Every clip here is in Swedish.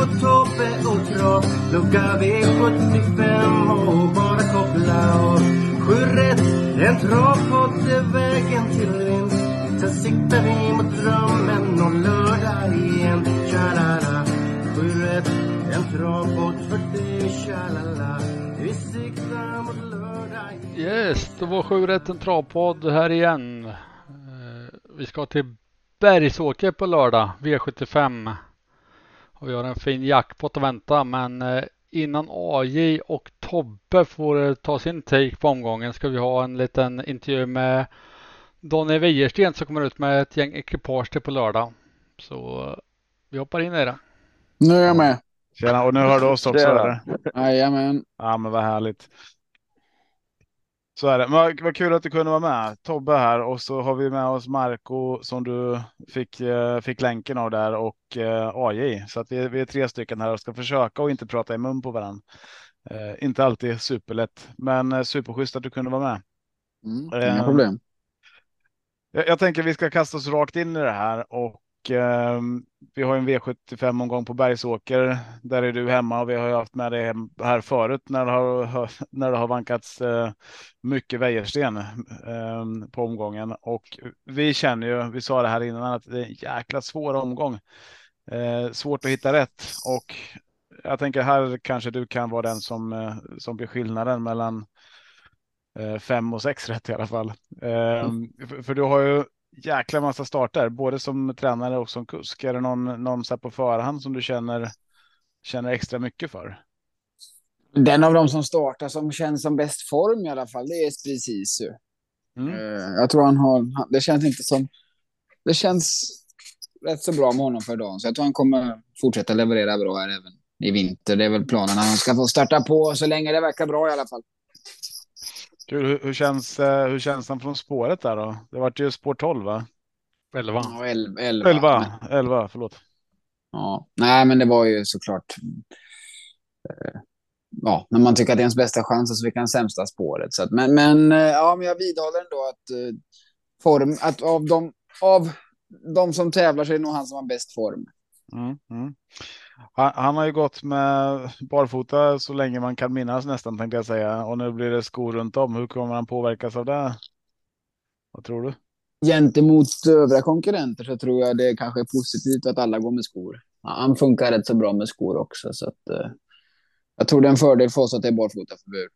Marco, Tobbe och Trav Lucka V75 och bara koppla av. Sju rätt, en travpodd är vägen till vinst. Sen siktar vi mot drömmen om lördag igen. Tja-la-la. Sju rätt, en travpodd för dig Tja-la-la. Vi siktar mot lördag igen. Yes, det var sju rätt en travpodd här igen. Eh, vi ska till Bergsåker på lördag, V75. Och vi har en fin jackpot att vänta, men eh, innan AJ och Tobbe får eh, ta sin take på omgången ska vi ha en liten intervju med Donny Wäjersten som kommer ut med ett gäng ekipage till på lördag. Så vi hoppar in i det. Nu är jag med. Tjena, och nu hör du oss också? Jajamän. Ja men vad härligt. Så är det. Men vad, kul att du kunde vara med. Tobbe här och så har vi med oss Marco som du fick, eh, fick länken av där och eh, AJ. Så att vi, vi är tre stycken här och ska försöka och inte prata i mun på varandra. Eh, inte alltid superlätt, men eh, superschysst att du kunde vara med. Mm, Eh, inga problem. Jag, jag tänker vi ska kasta oss rakt in i det här och vi har en V75 omgång på Bergsåker. Där är du hemma och vi har ju haft med dig här förut när det har, när det har vankats eh, mycket Wäjersten ehm, på omgången. Och vi känner ju, vi sa det här innan, att det är en jäkla svår omgång. Eh, svårt att hitta rätt och jag tänker här kanske du kan vara den som, eh, som blir skillnaden mellan fem och sex rätt i alla fall. Ehm, för, för du har ju jäkla massa starter, både som tränare och som kusk. Är det någon, någon så på förhand som du känner, känner extra mycket för? Den av dem som startar som känns som bäst form i alla fall, det är Esprit Sisu. Mm. Eh, Jag tror han har, det känns inte som, det känns rätt så bra med honom för dagen. Så jag tror han kommer fortsätta leverera bra här även i vinter. Det är väl planen. Han ska få starta på så länge det verkar bra i alla fall. Kul. Hur, hur, känns, eh, hur känns han från spåret där då? Det vart ju spår 12 va? 11. Ja, el- elva. 11, 11 förlåt. Ja, nej, men det var ju såklart. eh, Ja, när man tycker att det är ens bästa chans så fick han sämsta spåret. Så att, men, men, eh, ja, men jag vidhåller ändå att eh, form, att av de, av de som tävlar så är det nog han som har bäst form. Mm, mm. Han, han har ju gått med barfota så länge man kan minnas nästan tänkte jag säga. Och nu blir det skor runt om. Hur kommer han påverkas av det? Vad tror du? Gentemot övriga konkurrenter så tror jag det kanske är positivt att alla går med skor. Ja, han funkar rätt så bra med skor också. Så att, eh, jag tror det är en fördel för oss att det är barfotaförbud.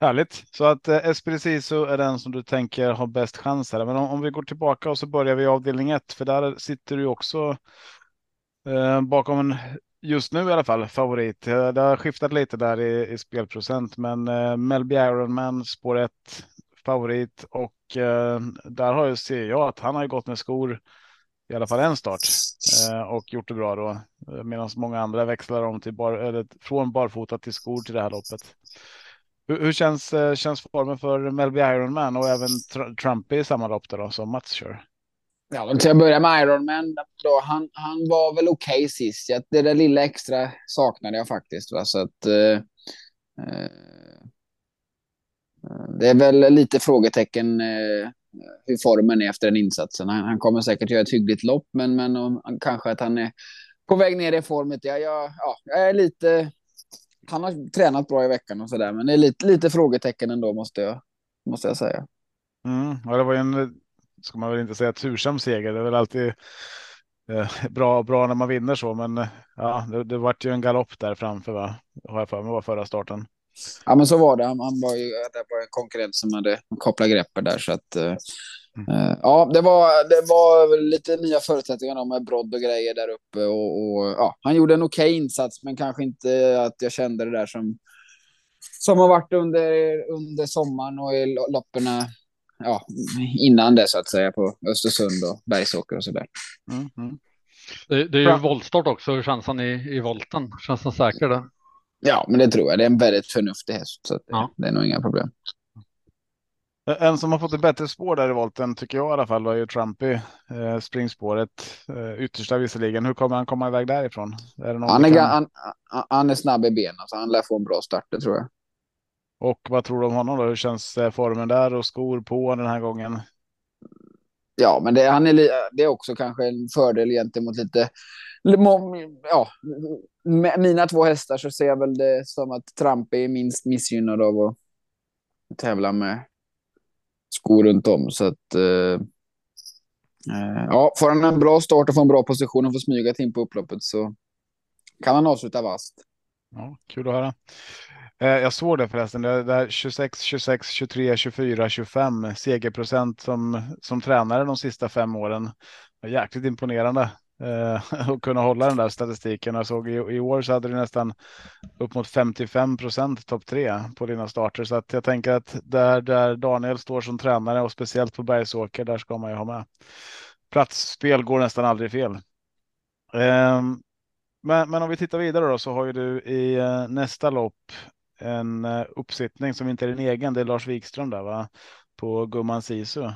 Härligt. Så att eh, Esprit är den som du tänker har bäst chans här. Men om, om vi går tillbaka och så börjar vi i avdelning 1, för där sitter du också eh, bakom en, just nu i alla fall, favorit. Eh, det har skiftat lite där i, i spelprocent, men eh, Melby Ironman spår 1, favorit och eh, där har jag, ser jag att han har ju gått med skor i alla fall en start eh, och gjort det bra då. Eh, medan många andra växlar om till bar, eller från barfota till skor till det här loppet. Hur, hur känns, eh, känns formen för Melby Ironman och även Tr- Trumpy i samma lopp då, som Mats kör? Ja, men till att börja med Ironman, då, han, han var väl okej sist. Ja, det där lilla extra saknade jag faktiskt. Va? Så att, eh, eh, det är väl lite frågetecken eh, hur formen är efter den insatsen. Han, han kommer säkert göra ett hyggligt lopp, men, men om, kanske att han är på väg ner i formet. Ja, jag, ja, jag är lite... Han har tränat bra i veckan och sådär, men det är lite, lite frågetecken ändå måste jag, måste jag säga. Mm, ja, det var ju en, ska man väl inte säga tursam seger. Det är väl alltid eh, bra, bra när man vinner så, men eh, ja, det, det vart ju en galopp där framför, va? Har jag för mig var förra starten. Ja, men så var det. Han, han var ju det var en konkurrent som hade kopplat greppet där. Så att, eh, eh, ja, det var, det var lite nya förutsättningar med brodd och grejer där uppe. Och, och ja, han gjorde en okej insats, men kanske inte att jag kände det där som, som har varit under, under sommaren och i lo- loppen ja, innan det så att säga på Östersund och Bergsåker och så där. Mm, mm. Det, det är ju voltstart också. Hur känns han i, i volten? Känns han säker där? Ja, men det tror jag. Det är en väldigt förnuftig häst. Så ja. det är nog inga problem. En som har fått ett bättre spår där i volten tycker jag i alla fall var ju Trumpy. Eh, springspåret. Eh, yttersta visserligen. Hur kommer han komma iväg därifrån? Är han, är, kan... han, han, är snabb i benen så han lär få en bra start det tror jag. Och vad tror du om honom då? Hur känns eh, formen där och skor på den här gången? Ja, men det, han är, det är också kanske en fördel gentemot lite... Ja, mina två hästar så ser jag väl det som att Trumpy är minst missgynnad av att tävla med skor runt om. Så att, eh, eh, ja, får han en bra start och får en bra position och får smyga in på upploppet så kan han avsluta vast. Ja, kul att höra. Eh, jag såg det förresten. Det är 26, 26, 23, 24, 25 segerprocent som, som tränare de sista fem åren. Jäkligt imponerande eh, och kunna hålla den där statistiken. Jag såg i, i år så hade du nästan upp mot 55 procent topp tre på dina starter. Så att jag tänker att där, där Daniel står som tränare och speciellt på Bergsåker, där ska man ju ha med. Platsspel går nästan aldrig fel. Eh, men, men om vi tittar vidare då så har ju du i eh, nästa lopp en eh, uppsittning som inte är din egen. Det är Lars Wikström där va? På Gumman Sisu. Eh,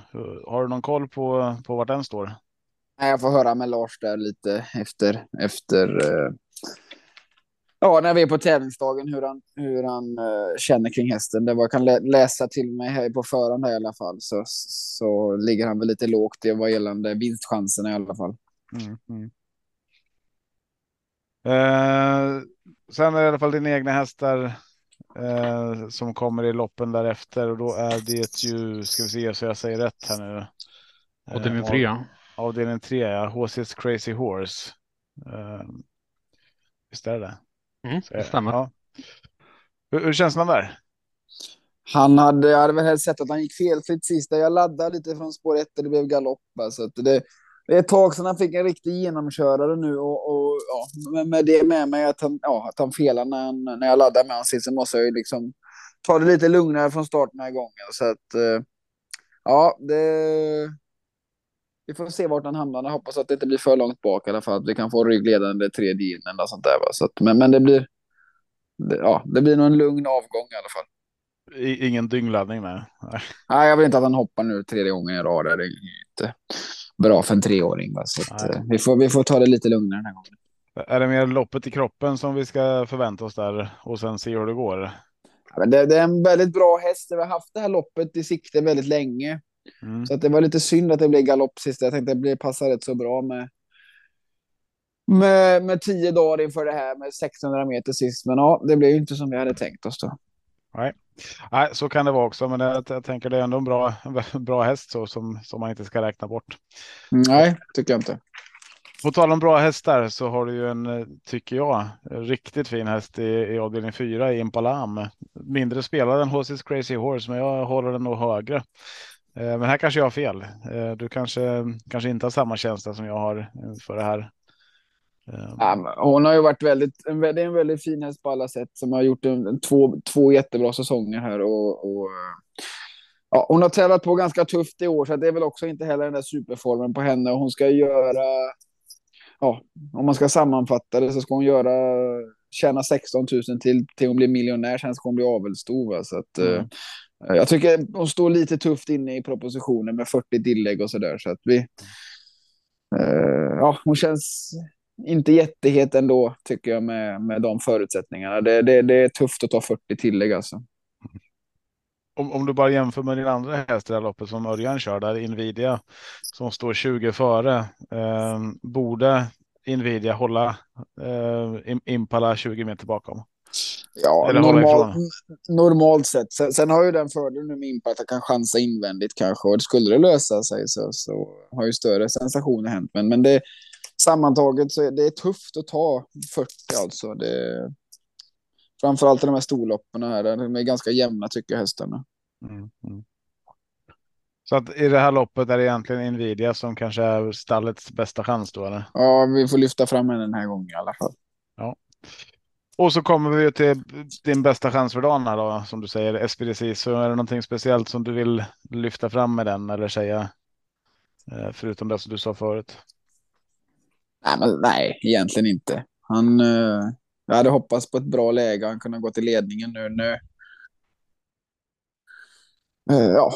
har du någon koll på, på vart den står? Jag får höra med Lars där lite efter, efter eh, ja, när vi är på tävlingsdagen hur han, hur han uh, känner kring hästen. Det var jag kan lä läsa till mig här på förhand här i alla fall så, så ligger han väl lite lågt i vad gällande vinstchanserna i alla fall. Mm, mm. Eh, sen är det i alla fall dina egna hästar eh, som kommer i loppen därefter och då är det ju, ska vi se så jag säger rätt här nu. Avdelning tre. Eh, avdelning tre, ja. HC's Crazy Horse. Eh, visst är det mm, det? stämmer. Ja. Hur, hur känns man där? Han hade, jag hade väl helst sett att han gick felfritt sist. Jag laddade lite från spår ett och det blev galopp. Så att det, det är ett tag sedan han fick en riktig genomkörare nu och, och ja, med, med, det med mig att han, ja, att han felar när, han, när jag laddar med honom sist så måste jag ju liksom ta det lite lugnare från start den här gången. Så att eh, ja, det, vi får se vart han hamnar. Jag hoppas att det inte blir för långt bak i alla fall. Att vi kan få ryggledande tredje in eller sånt där. Va? Så att, men, men det blir. Det, ja, det blir nog en lugn avgång i alla fall. Ingen dyngladdning med. Nej, jag vill inte att han hoppar nu tredje gången i rad. Det är inte bra för en treåring. Va? Så att, eh, vi, får, vi får ta det lite lugnare den här gången. Är det mer loppet i kroppen som vi ska förvänta oss där och sen se hur det går? Ja, det, det, är en väldigt bra häst. Vi har haft det här loppet i sikte väldigt länge. Mm. Så att det var lite synd att det blev galopp sist. Jag tänkte att det passar rätt så bra med, med, med tio dagar inför det här med 600 meter sist. Men ja, det blev ju inte som vi hade tänkt oss då. Nej, Nej så kan det vara också. Men jag, jag tänker det är ändå en bra, bra häst så, som, som man inte ska räkna bort. Nej, tycker jag inte. På tal om bra hästar så har du ju en, tycker jag, riktigt fin häst i, i avdelning 4 i Impalam. Mindre spelad än HC's Crazy Horse, men jag håller den nog högre. Eh, men här kanske jag har fel. Eh, du kanske, kanske inte har samma känsla som jag har för det här. Ja, hon har ju varit väldigt, det är en väldigt fin häst på alla sätt som har gjort en, en två, två jättebra säsonger här och, och ja, hon har tävlat på ganska tufft i år så det är väl också inte heller den där superformen på henne. Hon ska göra, ja, om man ska sammanfatta det så ska hon göra tjäna 16 000 till, till hon blir miljonär, sen ska hon bli avelsstor. Så att, mm. Eh, jag tycker hon står lite tufft inne i propositionen med 40 tillägg och så där. Så att vi, eh, ja, hon känns inte jättehet ändå, tycker jag, med, med de förutsättningarna. Det, det, det är tufft att ta 40 tillägg alltså. Om, om du bara jämför med din andra häst i det här loppet som Örjan kör, där Invidia som står 20 före, eh, borde Invidia hålla eh, Impala 20 meter bakom? Ja, normal, normalt sett. Sen, sen, har ju den fördelen nu med Impala att han kan chansa invändigt kanske och skulle det lösa sig så, så har ju större sensationer hänt. Men, men det, sammantaget så är det tufft att ta 40 alltså. Det, framförallt i de här storloppen här, de är ganska jämna tycker jag hästarna. Mm, mm. Så att i det här loppet är det egentligen Nvidia som kanske är stallets bästa chans då? Eller? Ja, vi får lyfta fram henne den här gången i alla fall. Ja. Och så kommer vi till din bästa chans för dagen här då, som du säger, SPDC. Så är det någonting speciellt som du vill lyfta fram med den eller säga? Eh, förutom det som du sa förut. Nej, men, nej, egentligen inte. Han, eh, jag hade hoppats på ett bra läge. Han kunde gå till ledningen nu. nu eh, ja,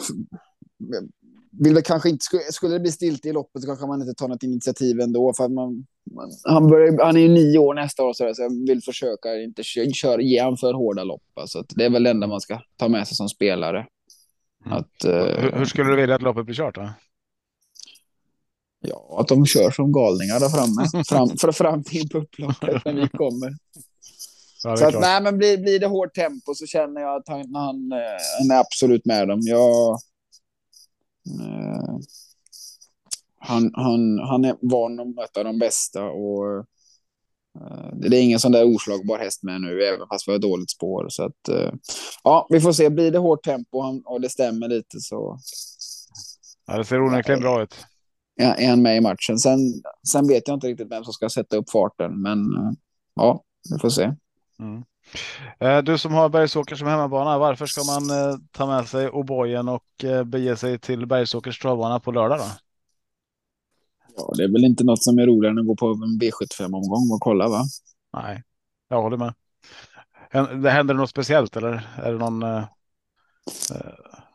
vill väl kanske inte, skulle det bli stilt i loppet så kanske man inte tar något initiativ ändå. För att man han, börjar, han är ju nio år nästa år så, jag vill försöka inte köra, ge han för hårda lopp. Alltså, det är väl det enda man ska ta med sig som spelare. Mm. Att, uh, hur, hur, skulle du vilja att loppet blir kört då? Ja, att de kör som galningar där framme. Fram, för, fram till upploppet när vi kommer. Ja, så att, nej, men blir, blir det hårt tempo så känner jag att han, han, eh, han är absolut med dem. Jag, Eh, han, han, han är van att möta de bästa och uh, det är ingen sån där oslagbar häst med nu, även fast vi har dåligt spår. Så att, uh, ja, vi får se. Blir det hårt tempo och det stämmer lite så. Ja, det ser onekligen bra ut. Ja, är han med i matchen. Sen, sen vet jag inte riktigt vem som ska sätta upp farten, men uh, ja, vi får se. Mm. Eh, du som har Bergsåker som hemmabana, varför ska man eh, ta med sig O'boyen och eh, bege sig till Bergsåkers travbana på lördag då? Ja, det är väl inte något som är roligare än att gå på en V75-omgång och kolla va? Nej, jag håller med. Det händer något speciellt eller är det någon uh,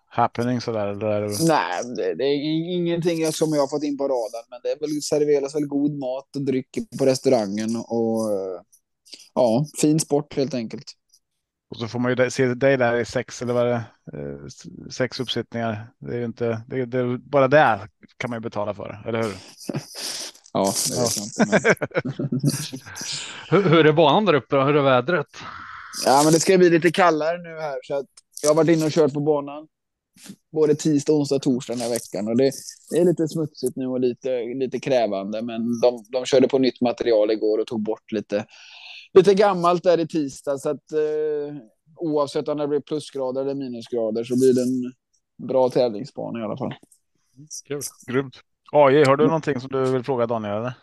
happening sådär? Eller är det... Nej, det, det, är ingenting som jag har fått in på radarn, men det är väl, serveras väl god mat och dryck på restaurangen och ja, fin sport helt enkelt. Och så får man ju se dig där i sex eller vad det är, sex uppsättningar. Det är ju inte, det, det, bara det kan man ju betala för, eller hur? ja, det vet jag inte. hur, hur är banan där uppe? Hur är vädret? Ja, men det ska bli lite kallare nu här så att jag har varit inne och kört på banan både tisdag, onsdag, torsdag den här veckan och det, det är lite smutsigt nu och lite, lite krävande, men de, de körde på nytt material igår och tog bort lite lite gammalt där i tisdag så att eh, oavsett om det blir plusgrader eller minusgrader så blir det en bra tävlingsbana i alla fall. Kul, grymt. AJ, har du någonting som du vill fråga Daniel? Eller?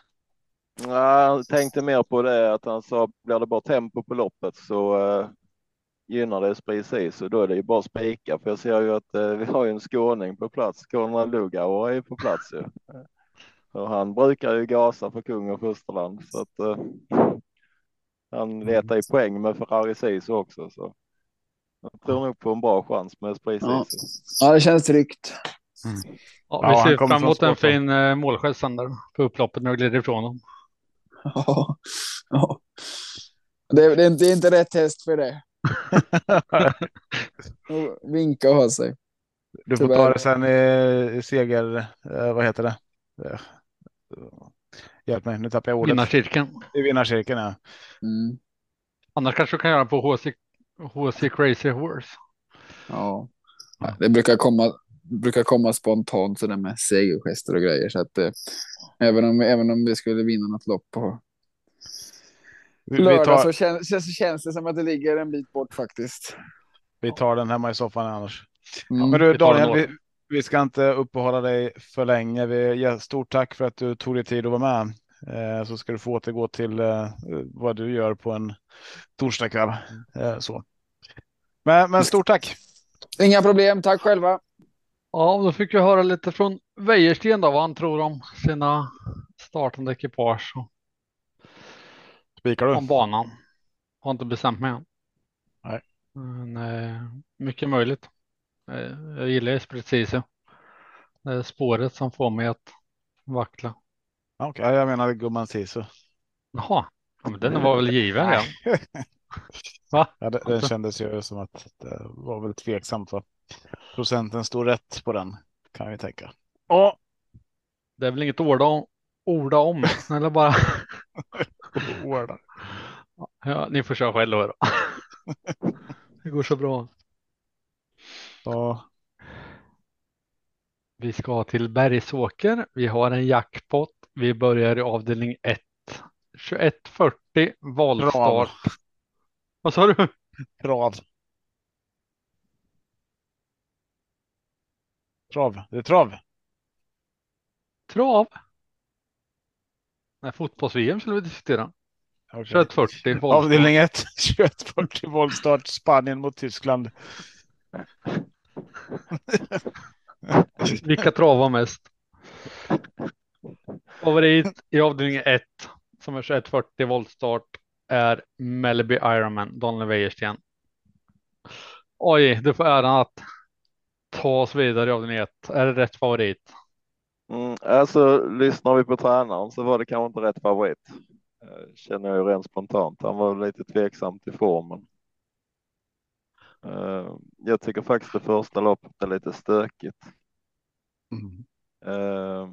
Jag tänkte mer på det att han sa blir det bara tempo på loppet så uh, gynnar det precis så då är det ju bara spika för jag ser ju att uh, vi har ju en skåning på plats. Konrad Lugauer är på plats ju. Och han brukar ju gasa för kung och fosterland så att uh, han letar i poäng med Ferrari Sisu också. Så jag tror nog på en bra chans med Esprit ja. ja, det känns tryggt. Mm. Ja, vi ja, ser fram emot en fin uh, målgest på upploppet när du glider ifrån dem. Ja, ja. Det, det, är inte, det är inte rätt häst för det. Vinka och ha sig. Du får Tyvärr. ta det sen i, i seger, eh, vad heter det? Eh, Hjälp mig, nu tappar jag ordet. Vinnarcirkeln. I vinnarcirkeln, ja. Mm. Annars kanske du kan göra på HC, HC Crazy Horse. Ja. Det brukar komma, brukar komma spontant sådär med segergester och grejer. Så att eh, även, om, även om vi skulle vinna något lopp på lördag tar... så, känns, så känns det som att det ligger en bit bort faktiskt. Vi tar den hemma i soffan annars. Mm. Ja, men du Daniel, vi, vi ska inte uppehålla dig för länge. Vi, stort tack för att du tog dig tid att vara med. Eh, så ska du få återgå till eh, vad du gör på en torsdagkväll. Eh, så. Men, men stort tack. Inga problem. Tack själva. Ja, då fick vi höra lite från Wäjersten då vad han tror om sina startande ekipage. Spikar du? Om banan. Har inte bestämt mig än. Nej. Men, mycket möjligt. Eh, jag gillar Esprit Sisu. Det är spåret som får mig att vackla. Okej, okay, jag menar gumman Sisu. Jaha, ja, men den var väl given ja. Va? Ja, det, den kändes ju som att det var väl tveksamt. Va? Procenten stod rätt på den kan vi tänka. Ja. Det är väl inget orda om, orda om eller bara. orda. Ja, ni får köra själva då. Det går så bra. Ja. Vi ska till Bergsåker. Vi har en jackpot. Vi börjar i avdelning 1. 21.40 valstart. Vad sa du? Trav. Trav. Det är trav. Trav? Nej, fotbolls-VM skulle vi diskutera. Okay. 21.40 Avdelning 1. 21.40 voltstart. Spanien mot Tyskland. Vilka travar mest? Favorit i avdelning 1 som är 2140 voltstart är Mellby Ironman, Daniel Wäjersten. Oj, du får äran att ta oss vidare i avdelning 1. Är det rätt favorit? Mm, alltså lyssnar vi på tränaren så var det kanske inte rätt favorit. Eh, känner jag ju rent spontant. Han var lite tveksam till formen. Eh, Jag tycker faktiskt det första loppet är lite stökigt. Mm. Eh,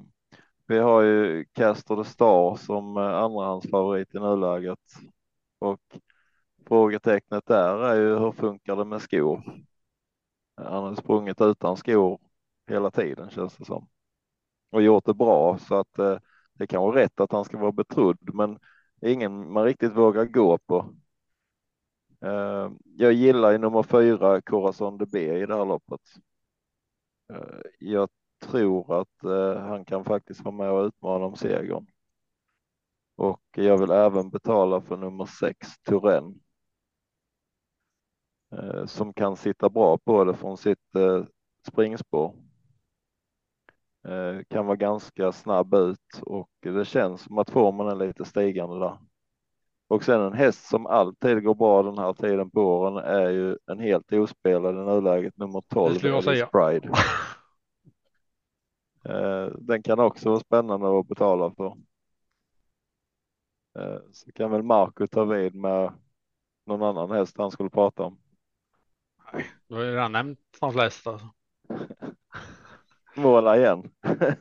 Vi har ju Castor the Star som eh, andrahandsfavorit i nuläget och frågetecknet där är ju hur funkar det med skor? Han har sprungit utan skor hela tiden känns det som och gjort det bra så att det kan vara rätt att han ska vara betrodd, men ingen man riktigt vågar gå på. Eh, jag gillar ju nummer fyra Corazon de B i det här loppet. Eh, jag tror att eh, han kan faktiskt vara med och utmana om segern. Och jag vill även betala för nummer sex Turen. Som kan sitta bra på det från sitt springspår. Kan vara ganska snabb ut och det känns som att formen är lite stigande där. Och sen en häst som alltid går bra den här tiden på åren är ju en helt ospelad i nuläget nummer 12. skulle jag säga. Pride. Eh, Den kan också vara spännande att betala för. Eh, Så kan väl Marco ta vid med någon annan häst han skulle prata om. Du har ju redan nämnt de flesta. Måla igen.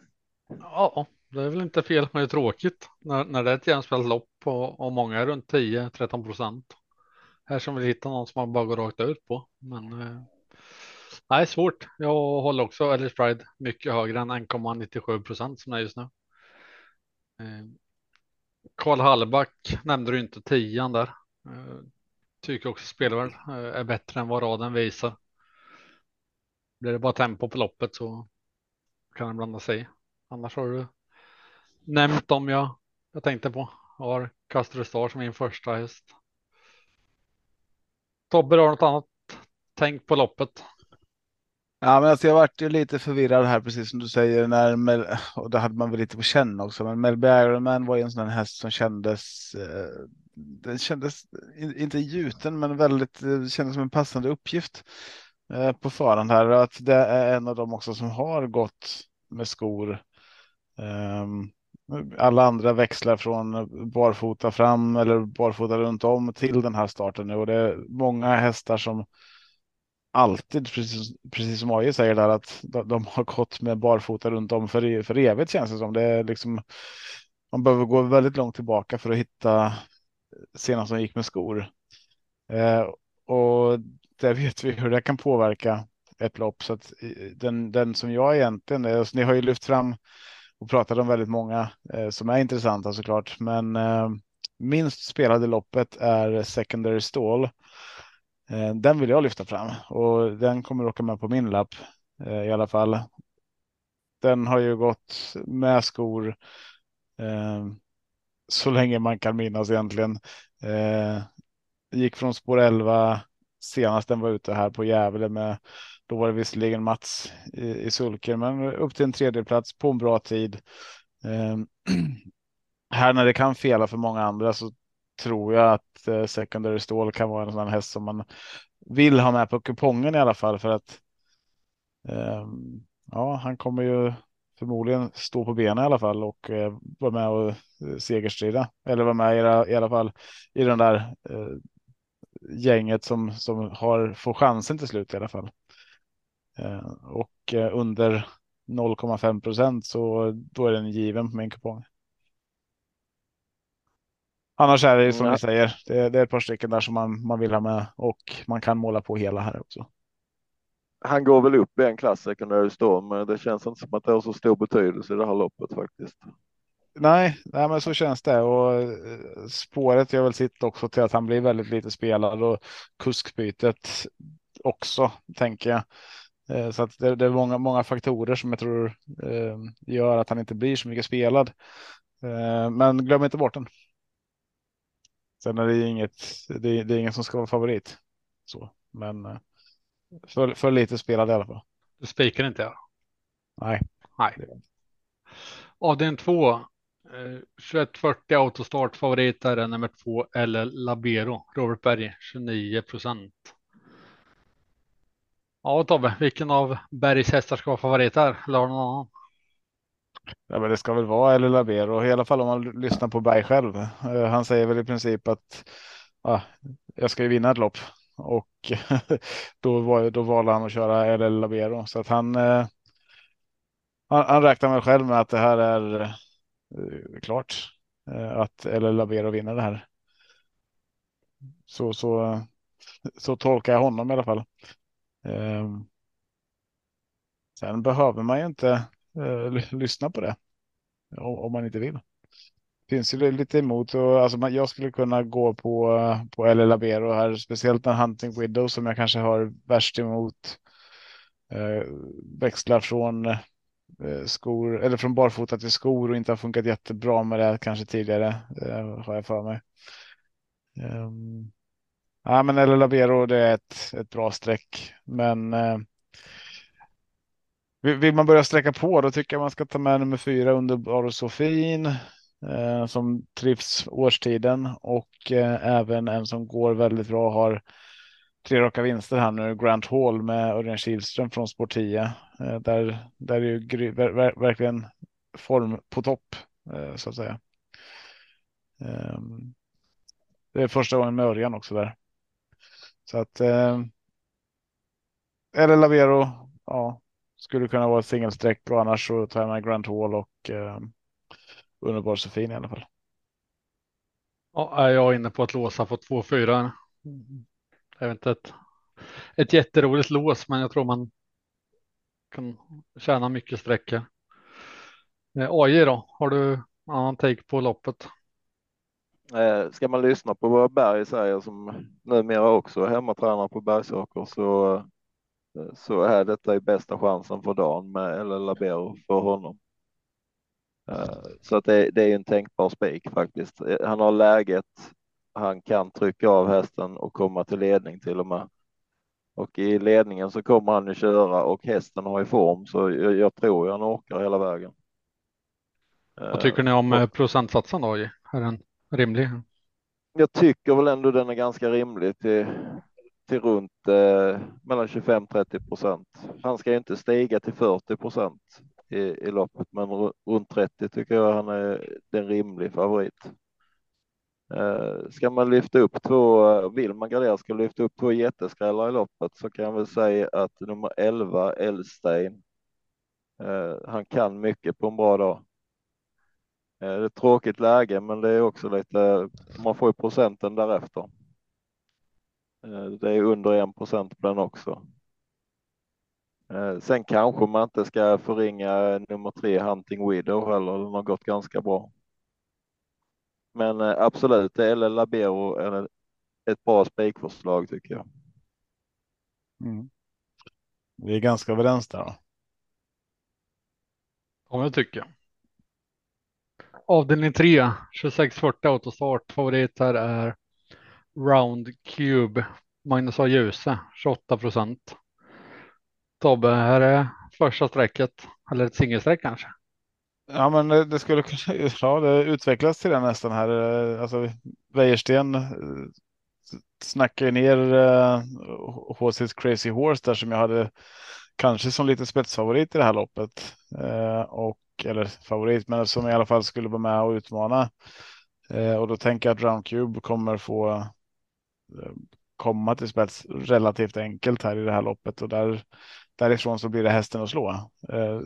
Ja, det är väl inte fel, men det är tråkigt när, när det är ett jämspelat lopp och, och många är runt 10-13 procent. Här som vill hitta någon som man bara går rakt ut på. Men eh, nej, svårt. Jag håller också Ellis Pride mycket högre än 1,97 procent som det är just nu. Eh, Karl Hallback nämnde du inte tian där. Eh, tycker också spelvärd eh, är bättre än vad raden visar. Blir det bara tempo på loppet så kan den blanda sig i. Annars har du nämnt dem jag, jag tänkte på. Jag har Castro Star som min första häst. Tobbe, har du något annat tänk på loppet? Ja, men alltså jag vart ju lite förvirrad här, precis som du säger, när Mel, och det hade man väl lite på känn också, men Melby Ironman var ju en sån här häst som kändes, eh, den kändes in- inte gjuten, men väldigt, eh, kändes som en passande uppgift eh, på förhand här, och att det är en av dem också som har gått med skor. Ehm, alla andra växlar från barfota fram eller barfota runt om till den här starten nu och det är många hästar som alltid, precis, precis som AJ säger där, att de, de har gått med barfota runt om för, för evigt känns det som. Det är liksom, man behöver gå väldigt långt tillbaka för att hitta senast de gick med skor. Eh, och där vet vi hur det kan påverka ett lopp. Så att den, den som jag egentligen, är, så ni har ju lyft fram och pratade om väldigt många eh, som är intressanta såklart, men eh, minst spelade loppet är Secondary Stall. Eh, Den vill jag lyfta fram och den kommer åka med på min lapp eh, i alla fall. Den har ju gått med skor eh, så länge man kan minnas egentligen. Eh, gick från spår 11 senast den var ute här på Gävle med då var det visserligen Mats i, i sulken, men upp till en tredjeplats på en bra tid. Eh, här när det kan fela för många andra så tror jag att eh, Secondary Stall kan vara en sån häst som man vill ha med på kupongen i alla fall för att eh, ja, han kommer ju förmodligen stå på benen i alla fall och eh, vara med och eh, segerstrida eller vara med i, alla- i alla fall i den där eh, gänget som som har får chansen till slut i alla fall. Eh, och eh, under 0,5 procent så då är den given på min kupong. Annars är det ju som Ja. ni säger, det, det är ett par stycken där som man, man vill ha med och man kan måla på hela här också. Han går väl upp i en klass secondary storm, men det känns inte som att det har så stor betydelse i det här loppet faktiskt. Nej, nej, men så känns det och eh, spåret gör väl sitt också till att han blir väldigt lite spelad och kuskbytet också tänker jag. Eh, Så att det, det är många, många faktorer som jag tror eh, gör att han inte blir så mycket spelad. Eh, Men glöm inte bort den. Sen är det inget, det, är- det är ingen som ska vara favorit. Så, men för, för lite spelad i alla fall. Du spikar inte ja. Nej. Nej. Avdelning två, Eh, 2140 autostart favorit är nummer två eller Labero. Robert Berg 29 procent. Ja Tobbe, vilken av Bergs hästar ska vara favorit här? Eller har någon annan? Ja, men det ska väl vara eller Labero, i alla fall om man lyssnar på Berg själv. Eh, han säger väl i princip att ja, jag ska ju vinna ett lopp och då, var, då valde han att köra eller Labero så att han, eh, han, han räknar väl själv med att det här är eh, klart eh, att eller Labero vinner det här. Så, så, så tolkar jag honom i alla fall. Ehm, sen behöver man ju inte eh, lyssna på det om man inte vill. Det Finns ju lite emot och alltså man, jag skulle kunna gå på på El Labero här, speciellt när Hunting Widow som jag kanske har värst emot. Eh, växlar från eh, skor eller från barfota till skor och inte har funkat jättebra med det kanske tidigare eh, har jag för mig. Ehm, Ja, men eller Labero det är ett, ett bra streck, men eh, vill man börja sträcka på då tycker jag man ska ta med nummer fyra underbar och Sofin, eh, som trivs årstiden och eh, även en som går väldigt bra har tre raka vinster här nu. Grant Hall med Örjan Kihlström från Sport 10. Eh, där, där är ju ver verkligen form på topp eh, så att säga. Ehm, det är första gången med Örjan också där. Så att. Eh, eller Lavero. Ja, skulle kunna vara ett singelsträck och annars så tar jag med Grant Hall och eh, underbar Sofin i alla fall. Ja, jag är inne på att låsa på 2-4. Jag vet inte ett, ett jätteroligt lås, men jag tror man kan tjäna mycket sträckor. Eh, AJ då, har du annan take på loppet? Eh, ska man lyssna på vad Berg säger som numera också är hemmatränare på Bergsåker så så är detta i bästa chansen för dagen med eller Labero för honom. Eh, så att det, det är en tänkbar spik faktiskt. Han har läget. Han kan trycka av hästen och komma till ledning till och med. Och i ledningen så kommer han att köra och hästen har i form så jag, jag tror han orkar hela vägen. Vad tycker ni om eh, procentsatsen då? Är den rimlig? Jag tycker väl ändå den är ganska rimlig till till runt eh, mellan 25 30 procent. Han ska inte stiga till 40 procent i, i loppet, men runt 30 tycker jag han är den rimlig favorit. Eh, ska man lyfta upp två, vill man gardera ska lyfta upp två jätteskrällar i loppet så kan jag väl säga att nummer 11 Elstein. Eh, han kan mycket på en bra dag. Eh, det är ett tråkigt läge, men det är också lite, man får ju procenten därefter. Eh, det är under en procent på den också. Eh, sen kanske man inte ska förringa nummer tre Hunting Widow heller. Den har gått ganska bra. Men absolut, det är Labero är ett bra spikförslag tycker jag. Mm. Vi är ganska överens där. Då. Ja, jag tycker. Avdelning 3, 2640 autostart. Favorit här är Round Cube. Magnus har Ljuse 28 procent. Tobbe, här är första strecket eller ett singelsträck kanske? Ja, men det skulle kunna. Ja, det utvecklas till det nästan här. Eh, alltså Wäjersten eh, snackar ner eh, HC's Crazy Horse där som jag hade kanske som lite spetsfavorit i det här loppet och eller favorit, men som i alla fall skulle vara med och utmana. Eh, och då tänker jag att RoundCube kommer få eh, komma till spets relativt enkelt här i det här loppet och där därifrån så blir det hästen att slå. Eh,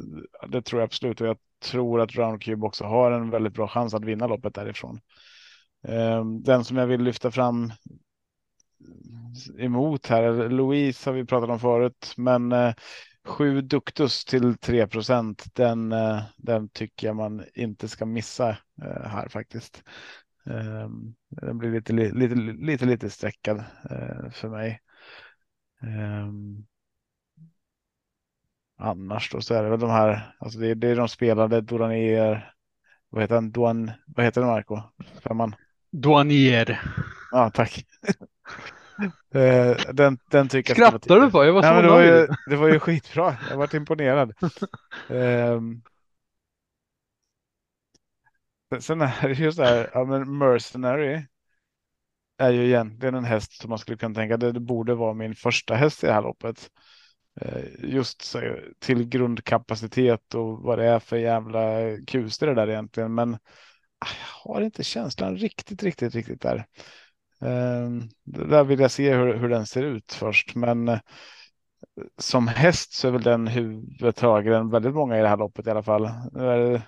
det tror jag absolut och jag tror att Roundcube också har en väldigt bra chans att vinna loppet därifrån. Eh, den som jag vill lyfta fram emot här, Louise har vi pratat om förut, men eh, eh, sju Duktus till 3 den, den tycker jag man inte ska missa här faktiskt. Ehm, den blir lite, lite, lite, lite sträckad eh, för mig. Ehm, annars då så är det väl de här, alltså det, det är de spelade Doranier, vad heter han, Duan, vad heter det Marco? Femman? Douanier. Ja, tack. Eh, den, den tycker jag. Skrattar du på? Jag var så Nej, det, var ju, det var ju skitbra. Jag varit imponerad. um, Sen är det ju så här, ja, men Mercenary är ju egentligen en häst som man skulle kunna tänka det, det borde vara min första häst i det här loppet. Eh, just så, till grundkapacitet och vad det är för jävla kuster det där egentligen. Men ah, jag har inte känslan riktigt, riktigt, riktigt där. Ehm, där vill jag se hur, hur den ser ut först, men eh, som häst så är väl den huvudet högre än väldigt många i det här loppet i alla fall. Nu är det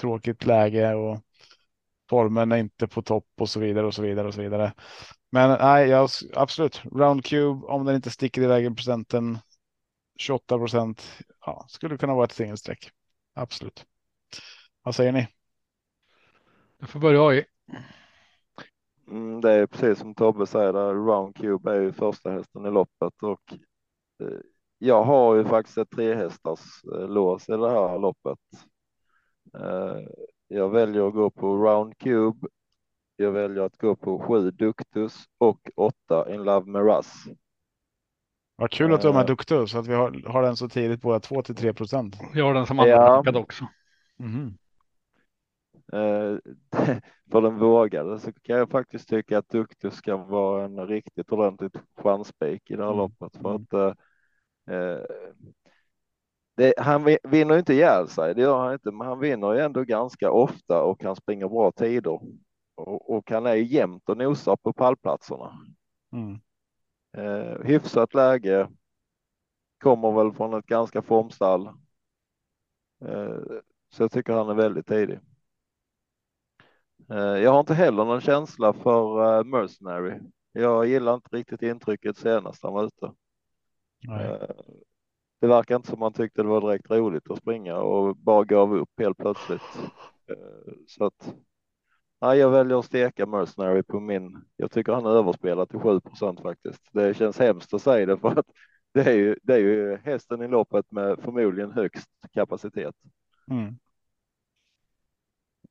tråkigt läge och formen är inte på topp och så vidare och så vidare och så vidare. Men nej, jag, absolut. Round Cube, om den inte sticker iväg i procenten 28 procent. Ja, skulle kunna vara ett singelstreck. Absolut. Vad säger ni? Jag får börja i. Mm, det är precis som Tobbe säger, där Round Cube är ju första hästen i loppet och eh, jag har ju faktiskt ett trehästars eh, lås i det här loppet. Eh, jag väljer att gå på Round Cube. Jag väljer att gå på sju Duktus och åtta In Love med Russ. Vad kul att du har med Duktus så att vi har, har den så tidigt på 2 till 3 procent. Jag har den som andra ja. också. Mm. Eh, för den vågade så kan jag faktiskt tycka att Duktus ska vara en riktigt ordentligt chansspik i det här mm. loppet för att eh, det, han vinner inte ihjäl sig, det gör han inte, men han vinner ju ändå ganska ofta och kan springa bra tider och, och han är jämnt och nosar på pallplatserna. Mm. Eh, hyfsat läge. Kommer väl från ett ganska formstall. Eh, så jag tycker han är väldigt tidig. Eh, jag har inte heller någon känsla för uh, Mercenary. Jag gillar inte riktigt intrycket senast han var ute. Uh, det verkar inte som man tyckte det var direkt roligt att springa och bara gav upp helt plötsligt. Så att Nej, jag väljer att steka Mercenary på min. Jag tycker han är överspelad till 7% faktiskt. Det känns hemskt att säga det för att det är ju, det är ju hästen i loppet med förmodligen högst kapacitet. Mm.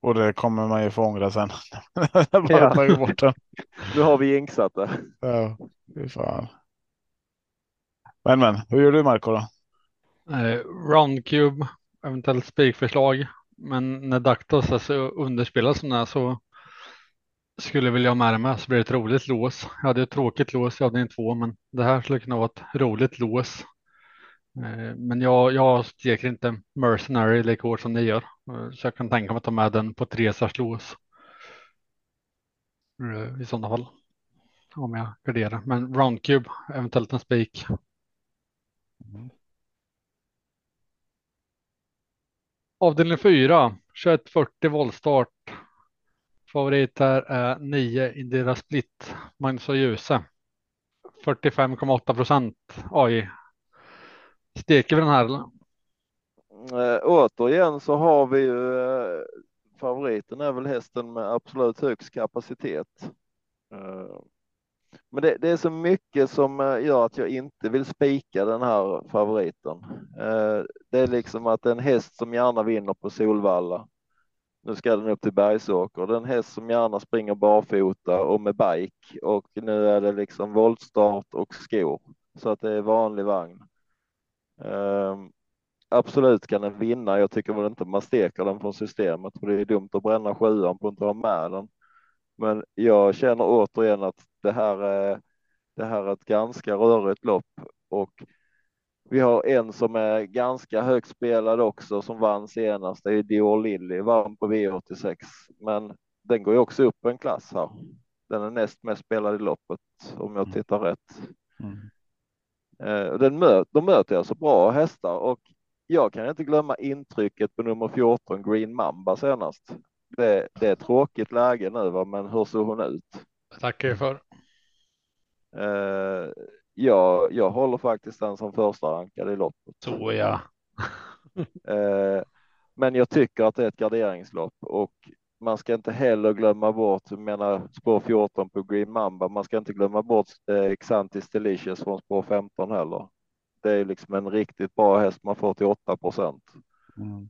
Och det kommer man ju få ångra sen. Bara ja. bort den. Nu har vi jinxat det. Ja, fy fan. Men men, hur gör du Marco då? Eh, Roundcube, eventuellt spikförslag. Men när Daktos är så underspelad som det är så skulle jag vilja ha med det med så blir det ett roligt lås. Jag hade ett tråkigt lås, jag hade en två, men det här skulle kunna vara ett roligt lås. Eh, men jag, jag steker inte Mercenary lika hårt som ni gör, så jag kan tänka mig att ta med den på tre lås. Eh, I sådana fall. Om jag garderar. Men Roundcube, eventuellt en spik. Mm. Avdelning 4, 2140 voltstart. Favorit här är 9 Indira Split, Magnus och Ljuse. 45,8 procent AI. Steker vi den här? Eh, återigen så har vi ju eh, favoriten är väl hästen med absolut högst kapacitet. Eh, men det, det, är så mycket som eh, gör att jag inte vill spika den här favoriten. Eh, det är liksom att en häst som gärna vinner på Solvalla. Nu ska den upp till Bergsåker. Det är en häst som gärna springer barfota och med bike och nu är det liksom voltstart och skor så att det är vanlig vagn. Eh, Absolut kan den vinna. Jag tycker väl inte man steker den från systemet för det är dumt att bränna sjuan på att inte ha med den. Men jag känner återigen att det här är, det här är ett ganska rörigt lopp och vi har en som är ganska högt spelad också som vann senast. Det är Dior Lilly, vann på V86, men den går ju också upp en klass här. Den är näst mest spelad i loppet om jag mm. tittar rätt. Mm. Eh, den möt, de möter alltså bra hästar och jag kan inte glömma intrycket på nummer 14 Green Mamba senast det, det är ett tråkigt läge nu, va? men hur såg hon ut? Tackar för. Uh, jag, jag håller faktiskt den som första rankad i loppet. Så ja. uh, men jag tycker att det är ett garderingslopp och man ska inte heller glömma bort, jag menar spår 14 på Green Mamba, man ska inte glömma bort eh, Xantis Delicious från spår 15 heller. Det är liksom en riktigt bra häst man får till 8 procent. Mm.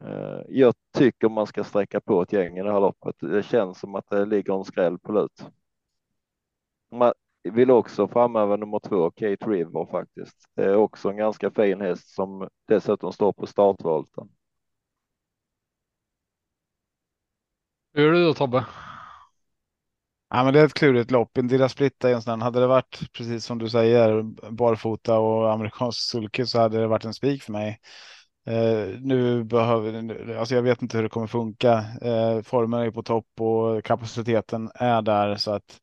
Eh, jag tycker man ska sträcka på ett gäng i det här loppet. Det känns som att det ligger en skräll på lut. Man vill också framhäva nummer två, Kate River faktiskt. Det är också en ganska fin häst som dessutom står på startvolten. Hur gör du då Tobbe? Ja, men det är ett klurigt lopp. Indira Splitta är en sån. Hade det varit precis som du säger barfota och amerikansk sulke så hade det varit en spik för mig. Eh, nu behöver, alltså jag vet inte hur det kommer funka. Eh, formen är på topp och kapaciteten är där så att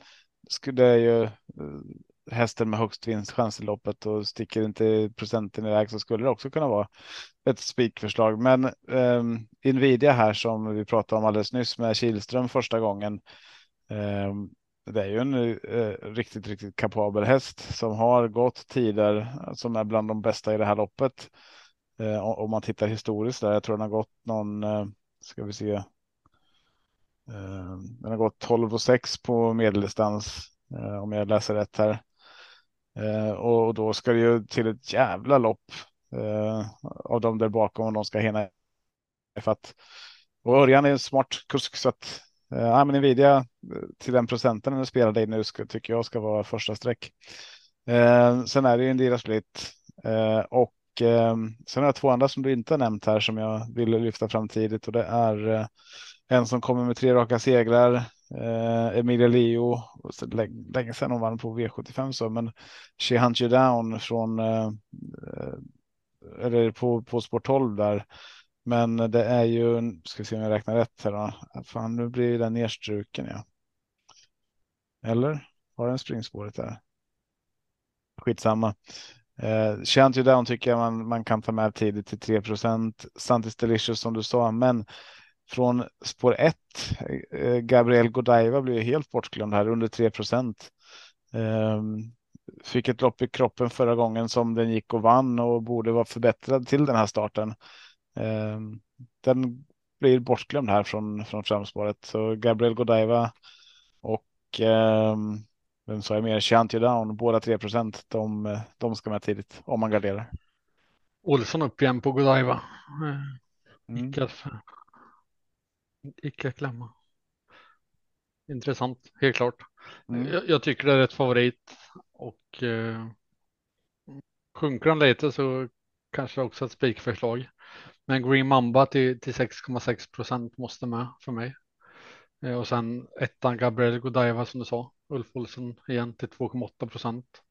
det är ju eh, hästen med högst vinstchans i loppet och sticker inte procenten iväg så skulle det också kunna vara ett spikförslag. Men eh, Nvidia här som vi pratade om alldeles nyss med Kilström första gången. Ehm, det är ju en eh, riktigt, riktigt kapabel häst som har gått tider som är bland de bästa i det här loppet. Eh, om man tittar historiskt där. Jag tror den har gått någon, eh, ska vi se. Ehm, den har gått 12 och 6 på medeldistans om jag läser rätt här. Och då ska det ju till ett jävla lopp av de där bakom om de ska hinna. ifatt. och Örjan är en smart kusk så att Eh, ja, men Nvidia eh, till den procenten den spelade i nu ska, tycker jag ska vara första streck. Eh, sen är det ju en Dira Split och eh, sen har jag två andra som du inte har nämnt här som jag ville lyfta fram tidigt och det är eh, en som kommer med tre raka segrar. Eh, Emilia Leo, länge sedan hon vann på V75 så, men She Hunt You Down från eh, eller på, på Sport 12 där. Men det är ju, ska vi se om jag räknar rätt här då. Fan, nu blir den nedstruken ja. Eller har den springspåret där? Skitsamma. Eh, Chant ju Down tycker jag man, man kan ta med tidigt till 3 procent. Santis Delicious som du sa, men från spår 1. Eh, Gabriel Godiva blir helt bortglömd här under 3 procent. Eh, fick ett lopp i kroppen förra gången som den gick och vann och borde vara förbättrad till den här starten. Eh, den blir bortglömd här från, från framspåret. Så Gabriel Godiva och ehm, vem sa jag mer? Chant down, båda 3 procent. De, de ska med tidigt om man garderar. Olsson upp igen på Godiva. Mm. Icke, icke glömma. Intressant, helt klart. Mm. Jag, jag, tycker det är ett favorit och eh, sjunker han lite så kanske också ett spikförslag. Men Green Mamba till, till 6,6 procent måste med för mig. Eh, och sen ettan Gabriel Godiva som du sa. Ulf Olsson igen till 2,8 procent.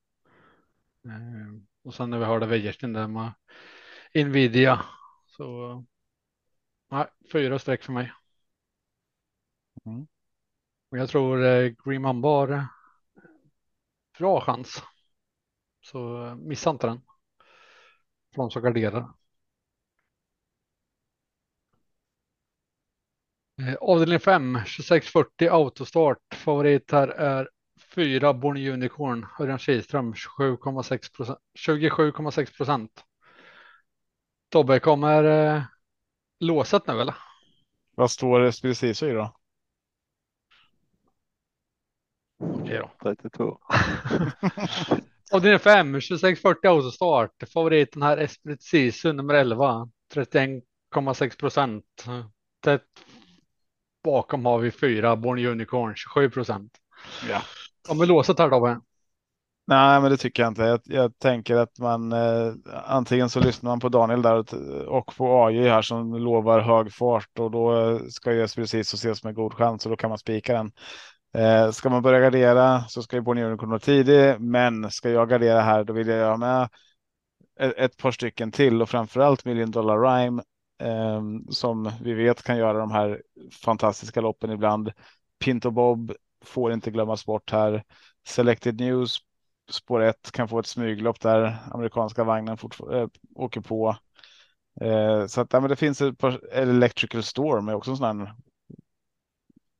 Eh, och sen när vi hörde Wäjersten där med Nvidia så nej, fyra streck för mig. Mm. Och jag tror eh, Green Mamba har bra chans. Så missa inte den. För de som garderar. Eh, avdelning 5, 2640 autostart. Favorit här är 4 Born Unicorn, Örjan Kihlström, 27,6 procent. 27,6 procent. Tobbe, kommer eh, låset nu eller? Vad står precis i då? Okej då. 32. Avdelning 5, 2640 autostart. Favoriten här Esprit Sisu nummer 11, 31,6 procent. Bakom har vi fyra Born Unicorn 27 procent. Ja. Om vi låset här då? Nej, men det tycker jag inte. Jag, jag tänker att man eh, antingen så lyssnar man på Daniel där och på AJ här som lovar hög fart och då ska ju precis så ses med god chans och då kan man spika den. Eh, ska man börja gardera så ska ju Born Unicorn vara tidig, men ska jag gardera här då vill jag ha med ett, ett par stycken till och framförallt Million Dollar Rhyme eh, Ehm, som vi vet kan göra de här fantastiska loppen ibland. Pinto Bob får inte glömmas bort här. Selected News spår 1 kan få ett smyglopp där amerikanska vagnen äh, åker på. Eh, så att ja, men det finns ett par Electrical Storm är också en sån här.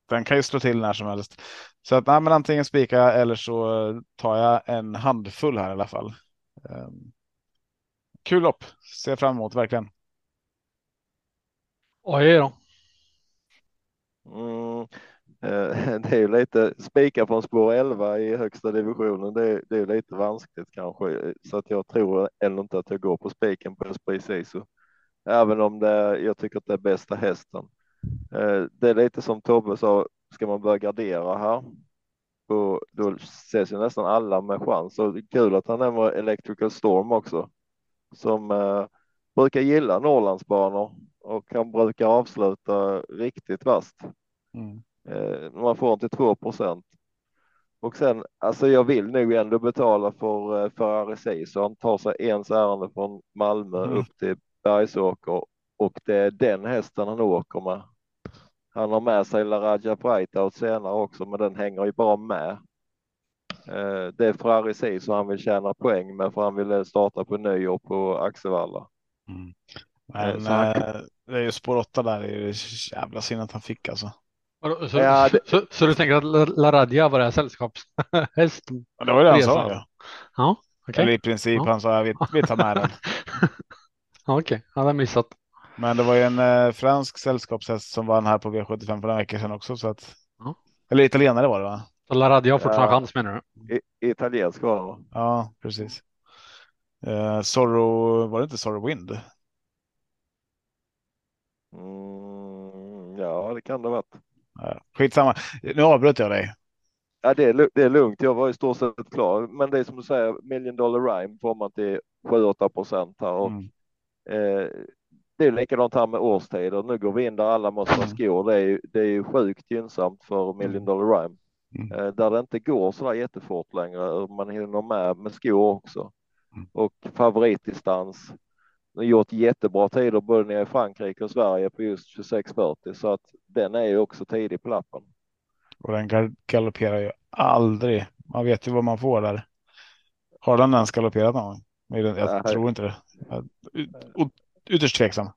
Den kan ju slå till när som helst. Så att nej, men antingen spika eller så tar jag en handfull här i alla fall. Eh, kul lopp, ser fram emot verkligen. Oj då. Mm, eh, det är ju lite spika från spår 11 i högsta divisionen. Det är, det är lite vanskligt kanske, så att jag tror ändå inte att jag går på spiken på Esprit Sisu. Även om det, jag tycker att det är bästa hästen. Eh, det är lite som Tobbe sa, ska man börja gardera här? Och då ses ju nästan alla med chans och kul att han nämner Electrical Storm också som eh, brukar gilla Norrlandsbanor och han brukar avsluta riktigt vasst. Mm. Eh, man får inte 2 procent. Och sen, alltså jag vill nog ändå betala för eh, Ferrari C, så han tar sig ens ärende från Malmö Mm. upp till Bergsåker och det är den hästen han åker med. Han har med sig Laraja Breitout senare också, men den hänger ju bara med. Eh, Det är Ferrari C så han vill tjäna poäng med för han vill starta på nyår på Axevalla. Men så han- eh, det är ju spår 8 där. Det är ju jävla synd att han fick alltså. Så, Ja, det- så, så du tänker att La- Laradja var det här sällskapshäst? Ja, det var det han sa. Ja. Ja, okej. Eller i princip. Ja. Han sa vi, vi tar med den. Ja, okej. Ja, det har missat. Men det var ju en eh, fransk sällskapshäst som vann här på V75 för några veckor sedan också. Så att, Ja. Eller italienare var det va? Så Laradja har fortfarande Ja. chans menar du? I, italiensk var den va? Ja, precis. Eh, Sorrow, var det inte Sorrow Wind? Mm, ja, det kan det ha varit. Skitsamma. Nu avbröt jag dig. Ja, det är, det är lugnt. Jag var i stort sett klar. Men det är som du säger, million dollar rhyme får man till 7-8 procent här. Och, Mm. eh, det är likadant här med årstider. Nu går vi in där alla måste ha Mm. skor. Det är, ju- det är ju sjukt gynnsamt för million Mm. dollar rhyme. Mm. Eh, där det inte går så där jättefort längre. Man hinner med med skor också. Mm. Och favoritdistans. Gjort jättebra tider både nere i Frankrike och Sverige på just 2640 så att den är ju också tidig på lappen. Och den gal- galopperar ju aldrig. Man vet ju vad man får där. Har den ens galopperat någon gång? Jag, Nej. tror inte det. Jag, ytterst tveksam.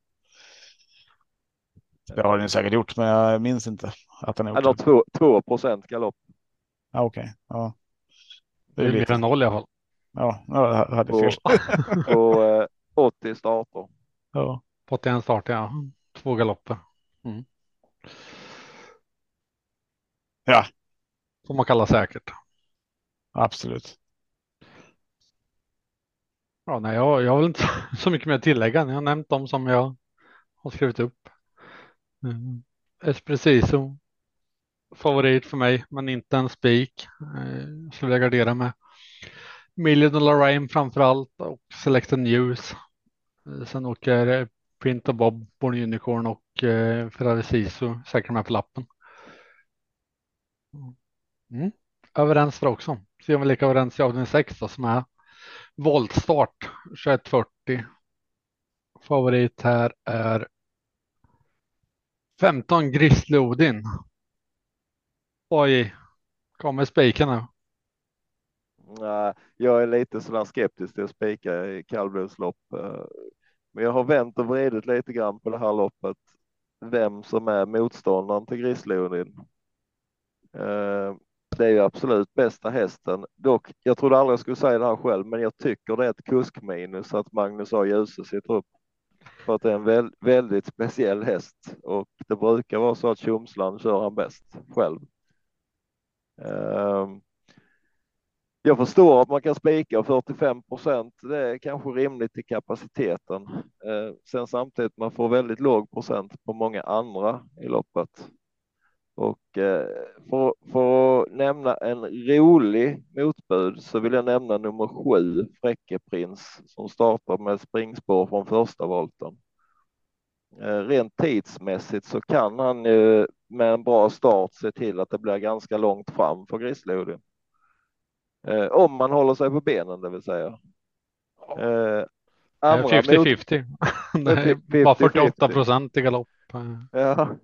Det har den ju säkert gjort, men jag minns inte att den har Han gjort har det. två, två procent galopp. Ja, Okej, ja. Det Det är är mer än noll i alla fall. Ja, jag hade fel. eh, 80 starter. Ja. På 81 starter, ja. Två galopper. Mm. Ja. Får man kalla säkert. Absolut. Ja, nej, jag, jag har väl inte så mycket mer att tillägga. Ni har nämnt dem som jag har skrivit upp. Mm. Espressiso. Favorit för mig, men inte en spik. Eh, skulle jag gardera med. Million Dollar Rhyme framför allt och Select News. Use. Sen åker eh, Print och Bob, Born Unicorn och eh, Ferrari Sisu säkert med på lappen. Mm. Överens där också. Se om vi lika överens i avdelning 6 då, som är voltstart 2140. Favorit här är 15 Grizzly Odin. Oj, kommer spiken nu. Jag är lite sådär skeptisk till att spika i kallblodslopp. Eh, men jag har vänt och vridit lite grann på det här loppet. Vem som är motståndaren till Grizzlodin. Eh, det är ju absolut bästa hästen. Dock, jag trodde aldrig jag skulle säga det här själv, men jag tycker det är ett kuskminus att Magnus A. Djuse sitter upp. För att det är en väldigt speciell häst och det brukar vara så att Tjomsland kör han bäst själv. Eh, jag förstår att man kan spika 45 procent. Det är kanske rimligt i kapaciteten. Eh, sen samtidigt man får väldigt låg procent på många andra i loppet. Och eh, för, för att nämna en rolig motbud så vill jag nämna nummer sju, Fräckeprins, som startar med springspår från första volten. Eh, rent tidsmässigt så kan han ju med en bra start se till att det blir ganska långt fram för Grislodin. Eh, om man håller sig på benen, det vill säga. Eh, andra mot- 50-50. Det är bara 50-50. 48 procent i galopp. Ja.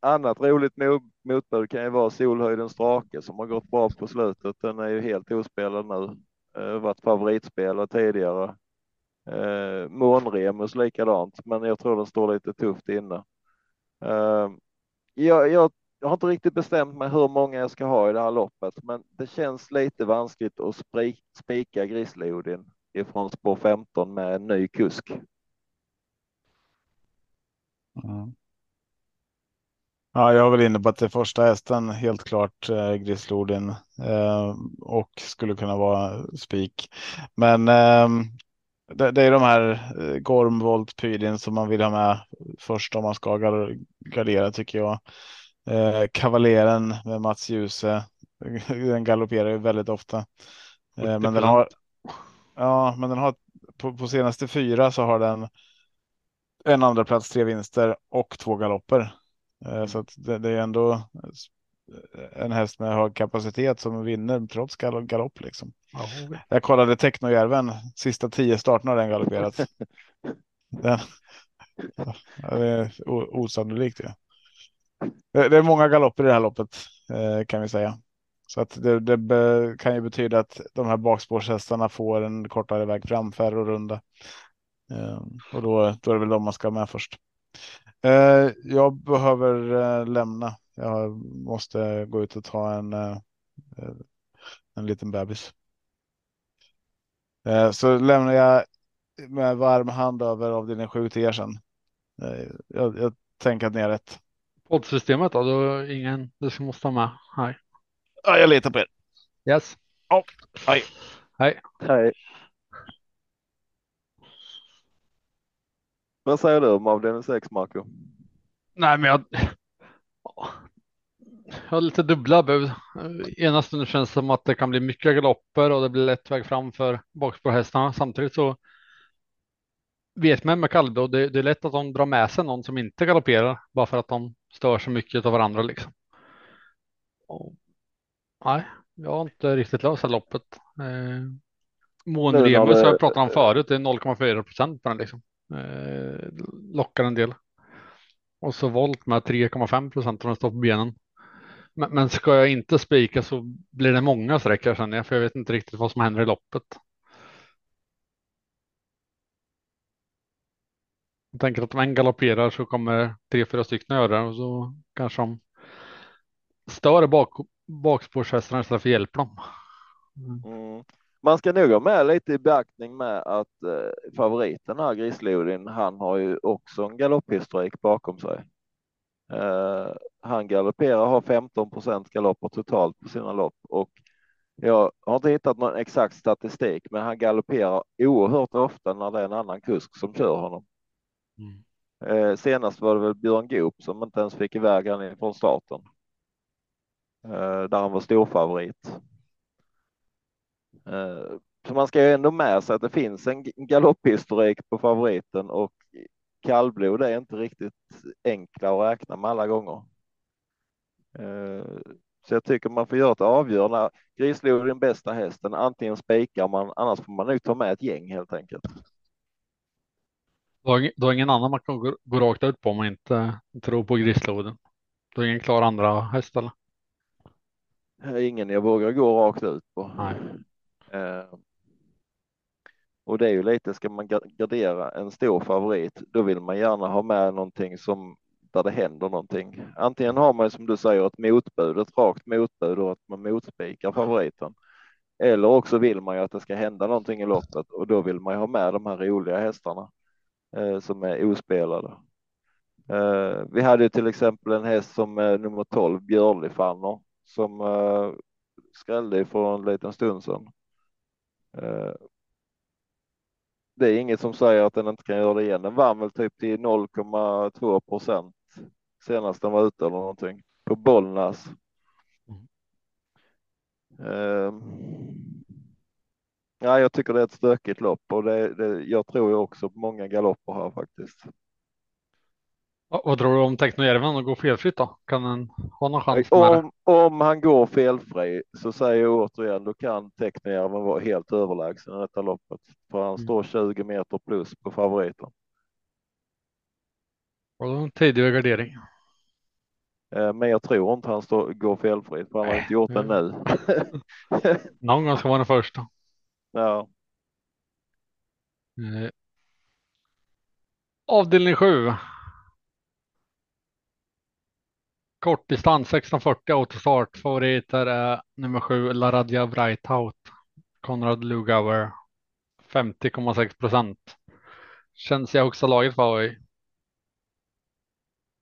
Annat roligt mo- motbud kan ju vara Solhöjdens drake som har gått bra på slutet. Den är ju helt ospelad nu. Eh, varit favoritspelare tidigare. Eh, Månremus likadant, men jag tror den står lite tufft inne. Eh, jag, jag, jag har inte riktigt bestämt mig hur många jag ska ha i det här loppet, men det känns lite vanskligt att spika Grizzly-Odin ifrån spår 15 med en ny kusk. Mm. Ja, jag är väl inne på att det är första hästen helt klart eh, Grislodin eh, och skulle kunna vara spik. Men eh, det, det är de här eh, Gorm, Volt, Pydin som man vill ha med först om man ska gardera tycker jag. Eh, Kavaleren med Mats Djuse, den galopperar ju väldigt ofta. Eh, men den har, ja, men den har på, på senaste fyra så har den en andra plats, tre vinster och två galopper. Eh, Så att det, det är ändå en häst med hög kapacitet som vinner trots gal- galopp liksom. Okej. Jag kollade Technojärven, sista tio starterna har den galopperat. Den, det är osannolikt. Ja. Det, det är många galopper i det här loppet eh, kan vi säga. Så att det, det be, kan ju betyda att de här bakspårshästarna får en kortare väg fram, färre och runda. Eh, och då, då är det väl de man ska ha med först. Eh, jag behöver lämna. Jag måste gå ut och ta en, en liten bebis. Så lämnar jag med varm hand över avdelning 7 till er sen. Jag, jag tänker att ni har rätt. Poddsystemet då? Du ingen du ska måste ha med? Nej. Ja, jag litar på er. Yes. Ja, hej. Hej. Hej. Vad säger du om avdelning 6, Marco? Nej, men jag. Jag har lite dubbla bud. Ena stunden känns det som att det kan bli mycket galopper och det blir lätt väg fram för bakspårhästarna. Samtidigt så vet man med kallblod, det, det är lätt att de drar med sig någon som inte galopperar bara för att de stör så mycket av varandra liksom. Och, nej, jag har inte riktigt löst det loppet. Eh, Moen Nu när Remus det- har jag pratat om förut, det är 0,4 procent på den liksom. Eh, lockar en del. Och så volt med 3,5 procent om den står på benen. Men, men ska jag inte spika så blir det många sträckor känner jag, för jag vet inte riktigt vad som händer i loppet. Jag tänker att om en galopperar så kommer tre, fyra stycken göra det och så kanske de stör bak, bakspårshästarna istället för hjälpa dem. Mm. Man ska nog ha med lite i beaktning med att eh, favoriten här, Grislodin, han har ju också en galopphistorik bakom sig. Eh, han galopperar, har 15 procent galopper totalt på sina lopp och jag har inte hittat någon exakt statistik, men han galopperar oerhört ofta när det är en annan kusk som kör honom. Mm. Eh, senast var det väl Björn Goop som inte ens fick iväg han från starten. Eh, där han var storfavorit. Eh, så man ska ju ändå med sig att det finns en galopphistorik på favoriten och kallblod är inte riktigt enkla att räkna med alla gånger. Eh, så jag tycker man får göra ett avgörande. Grislod är den bästa hästen. Antingen spikar man, annars får man nog ta med ett gäng helt enkelt. Du har, ingen annan man kan gå, gå rakt ut på om man inte tror på grisloden. Du har ingen klar andra häst eller? Ingen jag vågar gå rakt ut på. Nej. Eh, och det är ju lite, ska man ga- gardera en stor favorit, då vill man gärna ha med någonting som där det händer någonting. Antingen har man som du säger ett motbud, ett rakt motbud och att man motspikar favoriten. Eller också vill man ju att det ska hända någonting i loppet och då vill man ju ha med de här roliga hästarna som är ospelade. Eh, vi hade ju till exempel en häst som eh, nummer 12, Björli Fanner, som eh, skrällde för en liten stund sedan. Eh, det är inget som säger att den inte kan göra det igen. Den vann väl typ till 0,2 procent senast den var ute eller någonting på Bollnäs. Eh, ja, jag tycker det är ett stökigt lopp och det, det, jag tror ju också på många galopper här faktiskt. Vad, vad tror du om Technojärven och går felfritt då? Kan den ha någon chans? Om, om han går felfri så säger jag återigen, då kan Teknojärven vara helt överlägsen i detta loppet. För han Mm. står 20 meter plus på favoriten. Och en tidig gardering. Eh, Men jag tror inte han står, går felfritt, för han har inte gjort det nu. Någon gång ska vara den första. Ja. Eh, avdelning 7. Kortdistans 1640 autostart. Favoriter är nummer 7 Laradja Breithout. Konrad Lugauer. 50,6 procent. Känns i högsta laget för dig.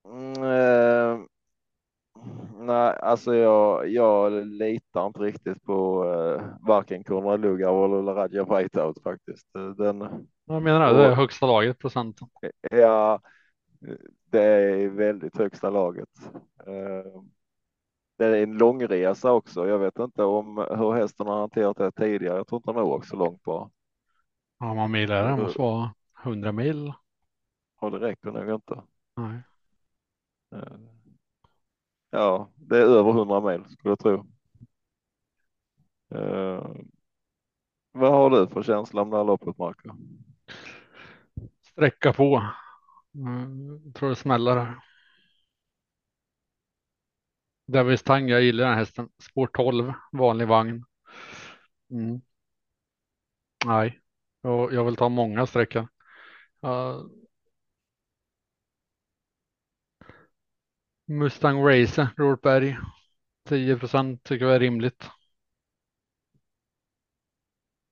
Mm, eh, nej, alltså jag, jag litar inte riktigt på eh, varken Konrad Lugauer eller Laradja Whiteout faktiskt. Eh, Den, Jag menar det, det är högsta laget procenten. ja, det är väldigt högsta laget. Eh, det är en långresa också. Jag vet inte om hur hästen har hanterat det tidigare. Jag tror inte han har åkt så långt på. Ja, man mil är det. Måste vara 100 mil. Och det räcker nog inte. Nej. Eh, ja, det är över 100 mil skulle jag tro. Uh, vad har du för känsla om det här loppet, Marco? Sträcka på. Mm, tror det smäller här. Davis Tang, jag gillar den här hästen. Spår 12, vanlig vagn. Mm. Nej, jag, jag vill ta många sträckor. Uh, Mustang Racer, Robert Berg. 10 procent tycker jag är rimligt.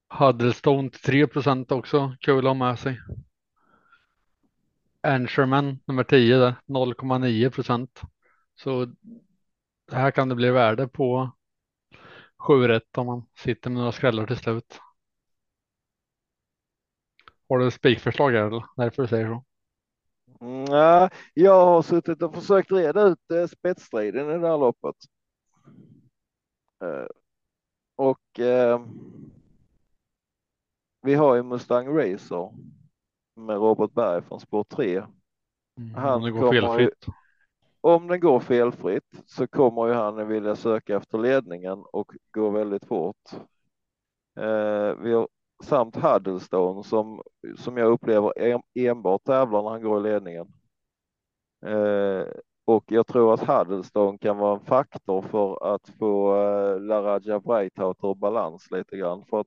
Huddlestone till 3 procent också. Kul att ha med sig. Ansherman nummer 10 där 0,9 procent. Så här kan det bli värde på 7 rätt om man sitter med några skrällar till slut. Har du spikförslag här eller? Därför du säger så. Mm, jag har suttit och försökt reda ut eh, spetsstriden i det här loppet. Eh, och eh, vi har ju Mustang Racer med Robert Berg från spår 3. Mm, han om det går felfritt. Ju, om den går felfritt så kommer ju han vilja söka efter ledningen och gå väldigt fort. Eh, vi har samt Huddlestone som, som jag upplever enbart tävlar när han går i ledningen. Eh, och jag tror att Huddlestone kan vara en faktor för att få eh, Laraja Breithout ur balans lite grann för att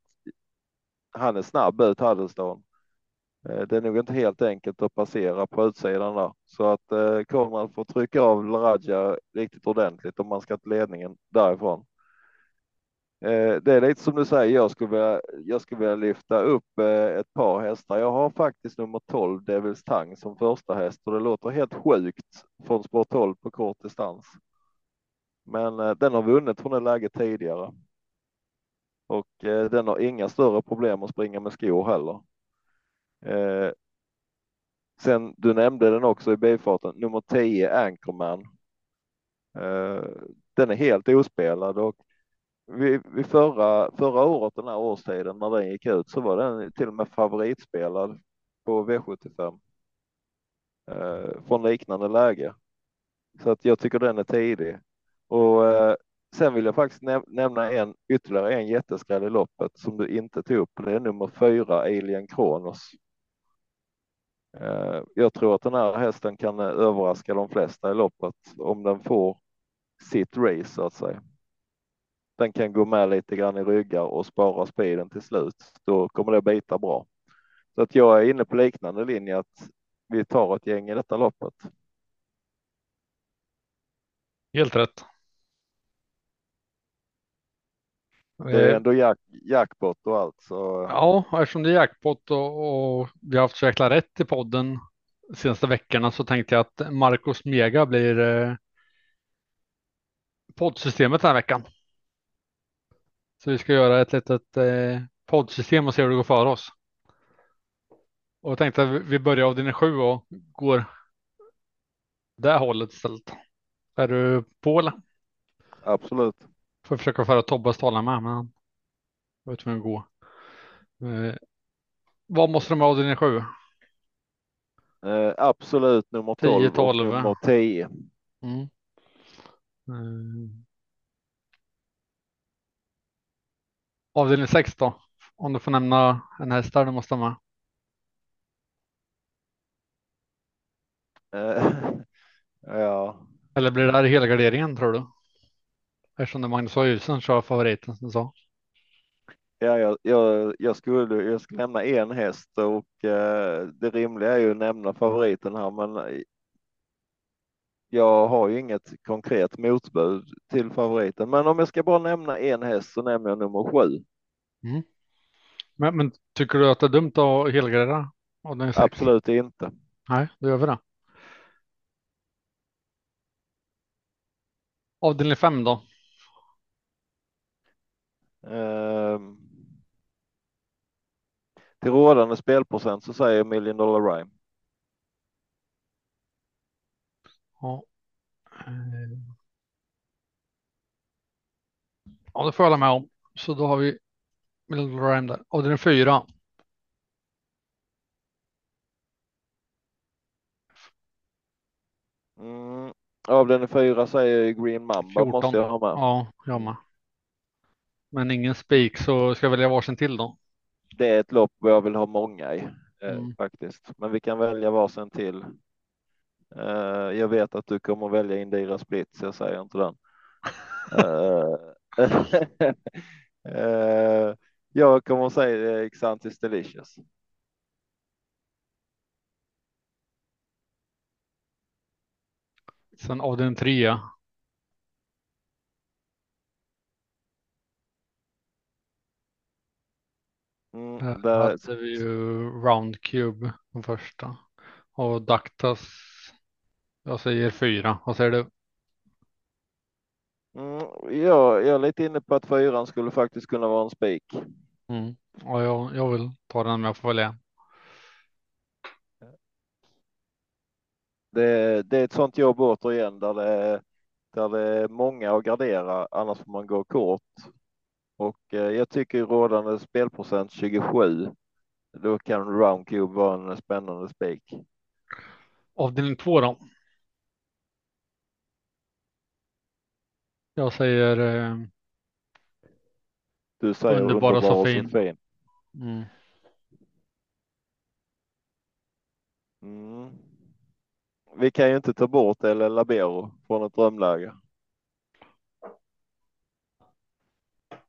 han är snabb ut Huddlestone. Eh, det är nog inte helt enkelt att passera på utsidan där så att eh, Konrad får trycka av Laraja riktigt ordentligt om man ska till ledningen därifrån. Eh, det är lite som du säger, jag skulle vilja, jag skulle vilja lyfta upp eh, ett par hästar. Jag har faktiskt nummer 12 Devils Tang som första häst och det låter helt sjukt från spår 12 på kort distans. Men eh, den har vunnit från det läget tidigare. Och den har inga större problem att springa med skor heller. Sen du nämnde den också i bifarten, nummer 10 Anchorman. Den är helt ospelad och vid, vid förra, förra året den här årstiden när den gick ut så var den till och med favoritspelad på V75 eh, från liknande läge. Så att jag tycker den är tidig. Och eh, sen vill jag faktiskt näm nämna en ytterligare en jätteskräll i loppet som du inte tog upp. Det är nummer fyra Alien Kronos. Eh, jag tror att den här hästen kan överraska de flesta i loppet om den får sitt race så att säga den kan gå med lite grann i ryggar och spara speeden till slut, då kommer det bita bra. Så att jag är inne på liknande linje att vi tar ett gäng i detta loppet. Helt rätt. Det är ändå jack, jackpot och allt. Så... Ja, eftersom det är jackpot och, och vi har haft så jäkla rätt i podden senaste veckorna så tänkte jag att Marcos Mega blir eh, poddsystemet den här veckan. Så vi ska göra ett litet eh, poddsystem och se hur det går för oss. Och jag tänkte att vi börjar avdelning sju och går det hållet istället. Är du på eller? Absolut. Får försöka föra Tobbas talan med, men jag vet hur det går. Eh, vad måste de ha avdelning sju? Eh, absolut nummer 12 10, 12 och nummer 10. Mm. Eh, Avdelning 6 då? Om du får nämna en häst där du måste ha med. Uh, ja. Eller blir det här helgarderingen tror du? Eftersom det är Magnus Höjsen kör favoriten som du sa. Ja, jag, jag, jag, skulle, jag skulle nämna en häst och eh, det rimliga är ju att nämna favoriten här, men jag har ju inget konkret motbud till favoriten, men om jag ska bara nämna en häst så nämner jag nummer sju. Mm. Men, men, tycker du att det är dumt att helgardera? Absolut inte. Nej, då gör vi det. Avdelning fem då? Um, till rådande spelprocent så säger jag Million Dollar Rhyme. Ja. Eh. Ja, det får jag hålla med om. Så då har vi Dollar Rhyme där. Avdelning fyra. Mm, Avdelning fyra säger Green Mamba 14. måste jag ha med. Ja, jag med. Men ingen spik så ska jag välja varsin till då. Det är ett lopp jag vill ha många i eh, Mm. faktiskt, men vi kan välja varsin till. Eh, jag vet att du kommer välja Indira Split, så jag säger inte den. Eh, jag kommer säga Xantis Delicious. Sen avdelning trea. Mm, där, hade vi ju Round Cube den första. Och Daktas. Jag säger fyra. Vad säger du? mm, jag, jag är lite inne på att fyran skulle faktiskt kunna vara en spik. Mm. Ja, jag, jag vill ta den med jag får välja. Det, det är ett sånt jobb återigen där det, där det är många att gardera, annars får man gå kort. Och eh, jag tycker rådande spelprocent 27, då kan Round Cube vara en spännande spik. Avdelning två då. Jag säger eh, Du säger Underbara underbar och Sofin. Sofin. mm, Mm. Vi kan ju inte ta bort eller Labero från ett drömläge.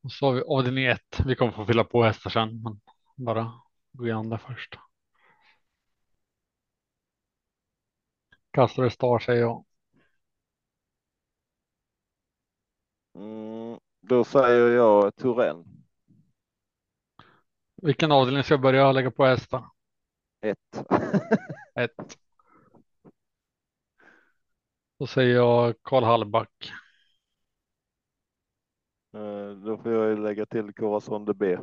Och så har vi avdelning ett. Vi kommer få fylla på hästar sen. Men bara gå igenom det först. Castro Star säger jag. Mm. Då säger jag Turen. Vilken avdelning ska jag börja lägga på hästar? Ett. Ett. Då säger jag Karl Hallback. Eh, Då får jag lägga till Corazon de B.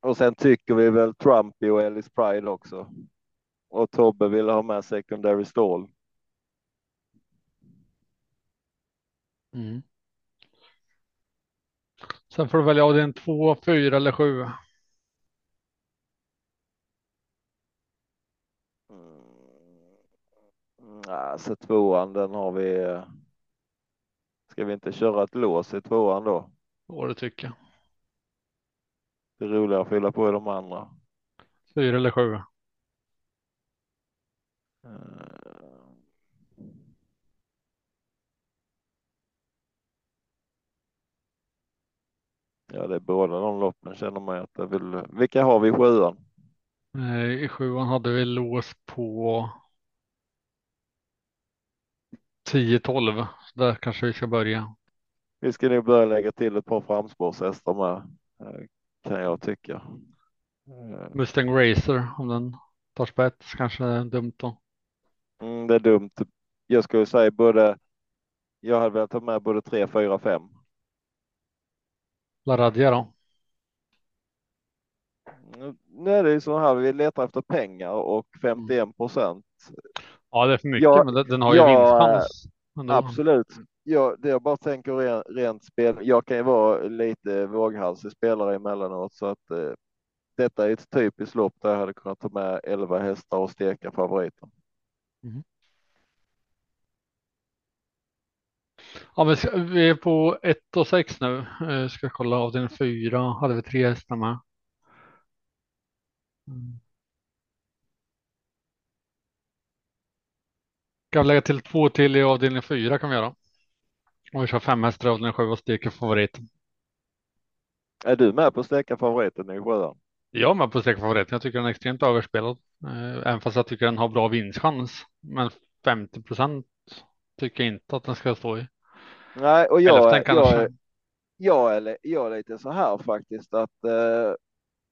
Och sen tycker vi väl Trumpy och Ellis Pride också. Och Tobbe vill ha med secondary stall. Mm. Sen får du välja avdelning två, fyra eller sju. Mm. Alltså tvåan, den har vi. eh, Ska vi inte köra ett lås i tvåan då? Vad du tycker. Det är roligare att fylla på i de andra. Fyra eller sju. Eh, Ja, det är båda de loppen känner man att det vill. Vilka har vi i sjuan? I sjuan hade vi lås på 10-12. Där kanske vi ska börja. Vi ska nu börja lägga till ett par framspårshästar med, eh, kan jag tycka. Eh, Mustang Racer om den tar spets kanske är dumt då. Mm, det är dumt. Jag skulle säga både. Jag hade velat ta med både 3, 4, 5. Laradja då. Mm, Nu är det ju så här, vi letar efter pengar och 51 procent. Ja det är för mycket Ja, men den, har ju ja, vinstchans. Absolut. Ja, det jag bara tänker rent, rent spel. Jag kan ju vara lite våghalsig spelare emellanåt så att eh, detta är ett typiskt lopp där jag hade kunnat ta med 11 hästar och steka favoriten. Ja, men ska, vi är på 1 och 6 nu. Eh, ska kolla avdelning 4. Hade vi tre hästar med. Mm. Kan lägga till två till i avdelning 4 kan vi göra. Och vi kör fem hästar i avdelning 7 och steker favoriten. Är du med på att steka favoriten i sjuan? Jag är med på steka favoriten. Jag tycker den är extremt överspelad. Eh, Även fast jag tycker den har bra vinstchans. Men 50 procent tycker jag inte att den ska stå i. Nej, och jag, kanske. jag, jag, är, jag är lite så här faktiskt att eh,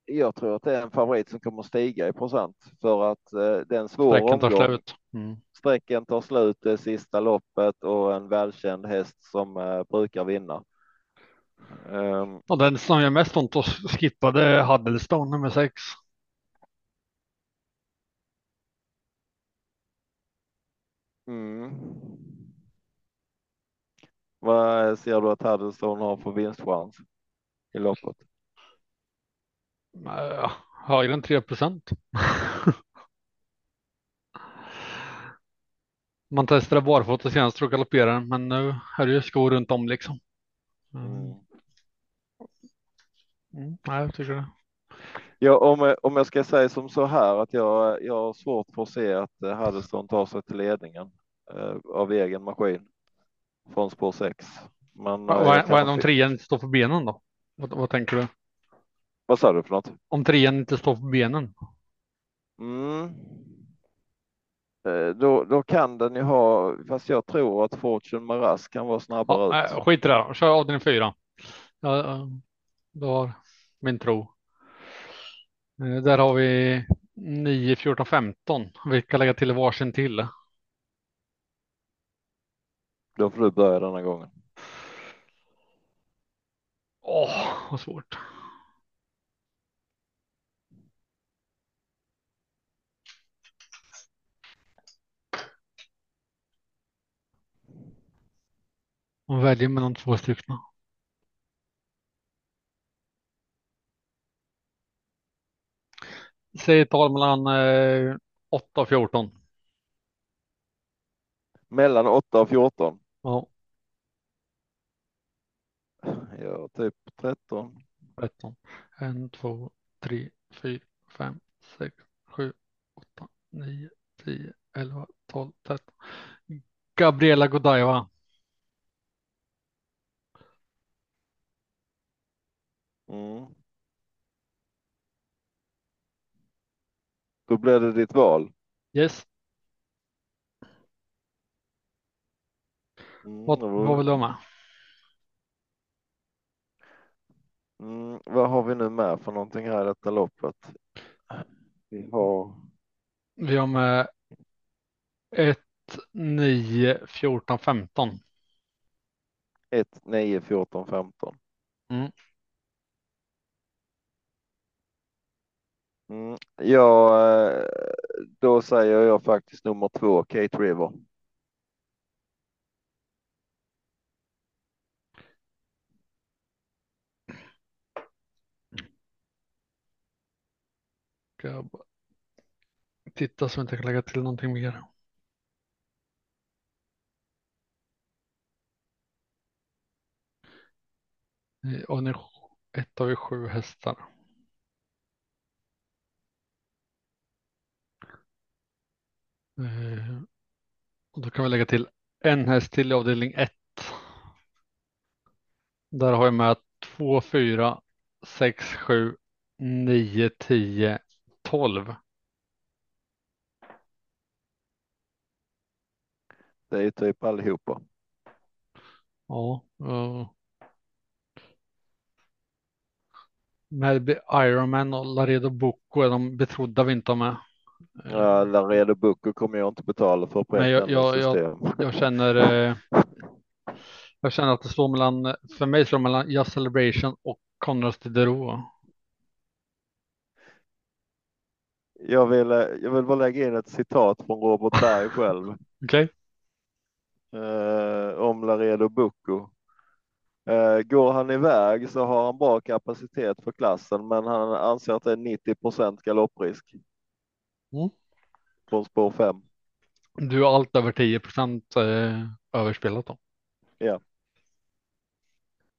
jag tror att det är en favorit som kommer stiga i procent för att eh, det är en svår Sträcken tar slut. Mm. Sträcken tar slut det sista loppet och en välkänd häst som eh, brukar vinna. Ehm, Och den som gör mest ont det är Huddlestone nummer 6. Mm. Vad ser du att Haddelston har för vinstchans i loppet? Uh, högre än 3 procent. Man testar barfota senast och galopperar, men nu är det ju skor runt om liksom. Mm. Mm, nej, jag tycker det. Ja, om, om jag ska säga som så här att jag, jag har svårt för att se att eh, Huddeston tar sig till ledningen eh, av egen maskin från spår 6. Men eh, Vad är, vad om trean inte står på benen då? Vad, vad tänker du? Vad sa du för något? Om trean inte står på benen? Mm. Eh, Då, då kan den ju ha, fast jag tror att Fortune Maras kan vara snabbare Ja, ut. nej, skit i det, kör avdelning fyra. Ja, ja, du har min tro. Eh, Där har vi 9, 14, 15. Vi kan lägga till varsin till. Då får du börja denna gången. Åh, vad svårt. Man väljer mellan två stycken. Säg ett tal mellan eh, 8 och 14. Mellan 8 och 14. Ja, Ja, typ 13. 13. 1, 2, 3, 4, 5, 6, 7, 8, 9, 10, 11, 12, 13. Gabriela Godiva. Mm. Då blir det ditt val. Yes. Mm, Vad, vad vill du ha med? Mm, vad har vi nu med för någonting här i detta loppet? Vi har Vi har med 1, 9, 14, 15. 1, 9, 14, 15. Mm. Mm, ja, eh, då säger jag faktiskt nummer två, Kate River. Ska jag bara titta så jag inte kan lägga till någonting mer. Eh, och avdelning 1 har vi sju hästar. Och då kan vi lägga till en häst till i avdelning 1. Där har jag med 2, 4, 6, 7, 9, 10, 12. Det är typ allihopa. Ja. Uh. Melby Ironman och Laredo Bocco är de betrodda vi inte har med. Eh, Ja, Laredo Bucco kommer jag inte betala för på Men jag- jag- jag-. Jag känner eh, Jag känner att det står mellan För mig står det mellan Just Celebration och Conrads Diderot. Jag vill, eh, jag vill bara lägga in ett citat från Robert Berg själv. Okej? eh, om Laredo Bucco. Eh, går han iväg så har han bra kapacitet för klassen, men han anser att det är 90 procent galopprisk. Mm. Från spår 5. Du har allt över 10 procent eh, överspelat då. Ja.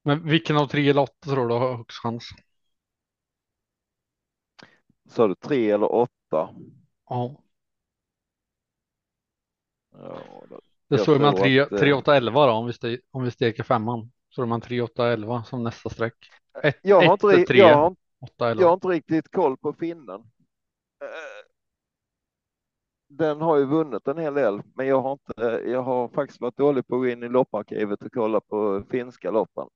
Men vilken av tre eller åtta tror du har högst chans? Så du 3 eller 8? Ja. Ja, då- Det står tror 3, att, eh, 3, 8, 11 då om vi, ste, om vi steker femman. Så är man 3, 8, 11 som nästa streck. 1, jag, har inte, 3, jag, har, 8, 11. jag har inte riktigt koll på finnen. Den har ju vunnit en hel del, men jag har inte. Jag har faktiskt varit dålig på att gå in i lopparkivet och kolla på finska loppen.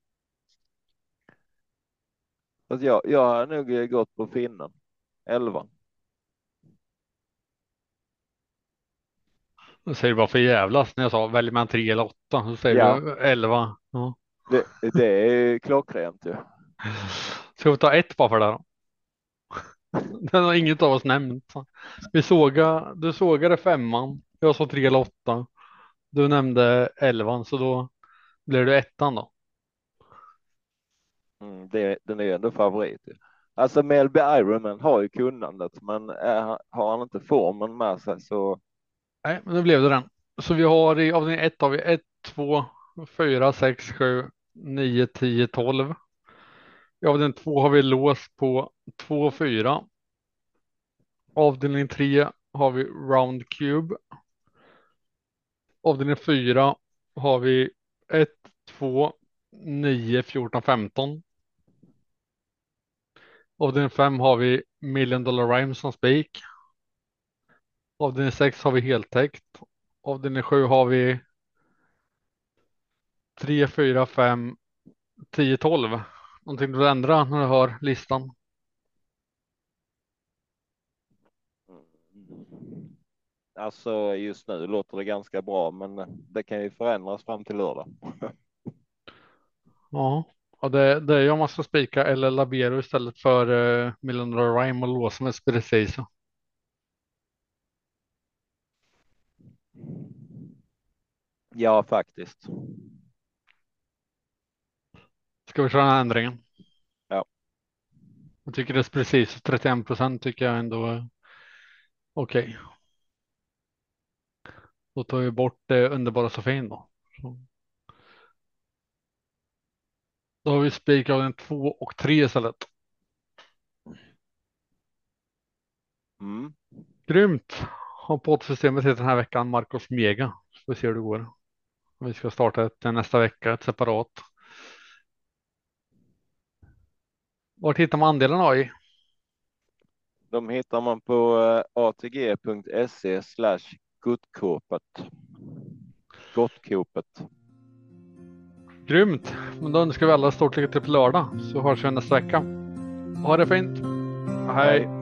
Att jag, jag har nog gått på finnen. 11. Jag säger bara för jävlas när jag sa välj mellan 3 eller 8. Så säger Ja. du 11. Ja. Det, det är klockrent ju. Ska vi ta ett bara för det då? Den har inget av oss nämnt. Vi såga, du sågade femman. Jag sa 3 eller 8. Du nämnde 11 så då blir det ettan då. Mm, det, den är ju ändå favorit. Alltså Melby Ironman har ju kunnandet, men är, har han inte formen med sig så Nej, men då blev det den. Så vi har i avdelning 1 har vi 1, 2, 4, 6, 7, 9, 10, 12. I avdelning 2 har vi lås på 2, 4. Avdelning 3 har vi round cube. Avdelning 4 har vi 1, 2, 9, 14, 15. Avdelning 5 har vi million dollar rhymes som spik. Avdelning 6 har vi heltäckt. Avdelning 7 har vi 3, 4, 5, 10, 12. Någonting du vill ändra när du hör listan? Alltså just nu låter det ganska bra, men det kan ju förändras fram till lördag. Ja, och det, det är om man ska spika eller labero istället för Million Dollar Rhyme och låsa med precis. Ja, faktiskt. Ska vi köra den här ändringen? Ja. Jag tycker det är precis 31 procent tycker jag ändå okej. Okay. Då tar vi bort det underbara Sofin då. Så. Då har vi spikavdelning 2 och 3 istället. Mm. Grymt. Har poddsystemet heter den här veckan Marcos Mega. Så vi ser hur det går. Vi ska starta ett nästa vecka, ett separat. Vart hittar man andelarna i? De hittar man på eh, atg.se slash gottkåpet. Gottkåpet. Grymt. Men då önskar vi alla stort lycka till på lördag så hörs vi nästa vecka. Ha det fint. Hej.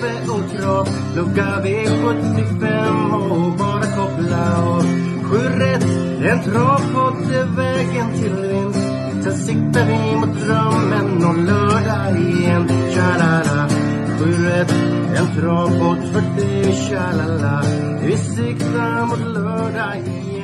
kaffe och Trav lucka V75 och bara koppla av Sju rätt, en travpott är vägen till vinst Sen siktar vi mot drömmen och lördag igen. Tja-la-la. Sju rätt, en travpott för dig. Tja-la-la. Vi siktar mot lördag igen.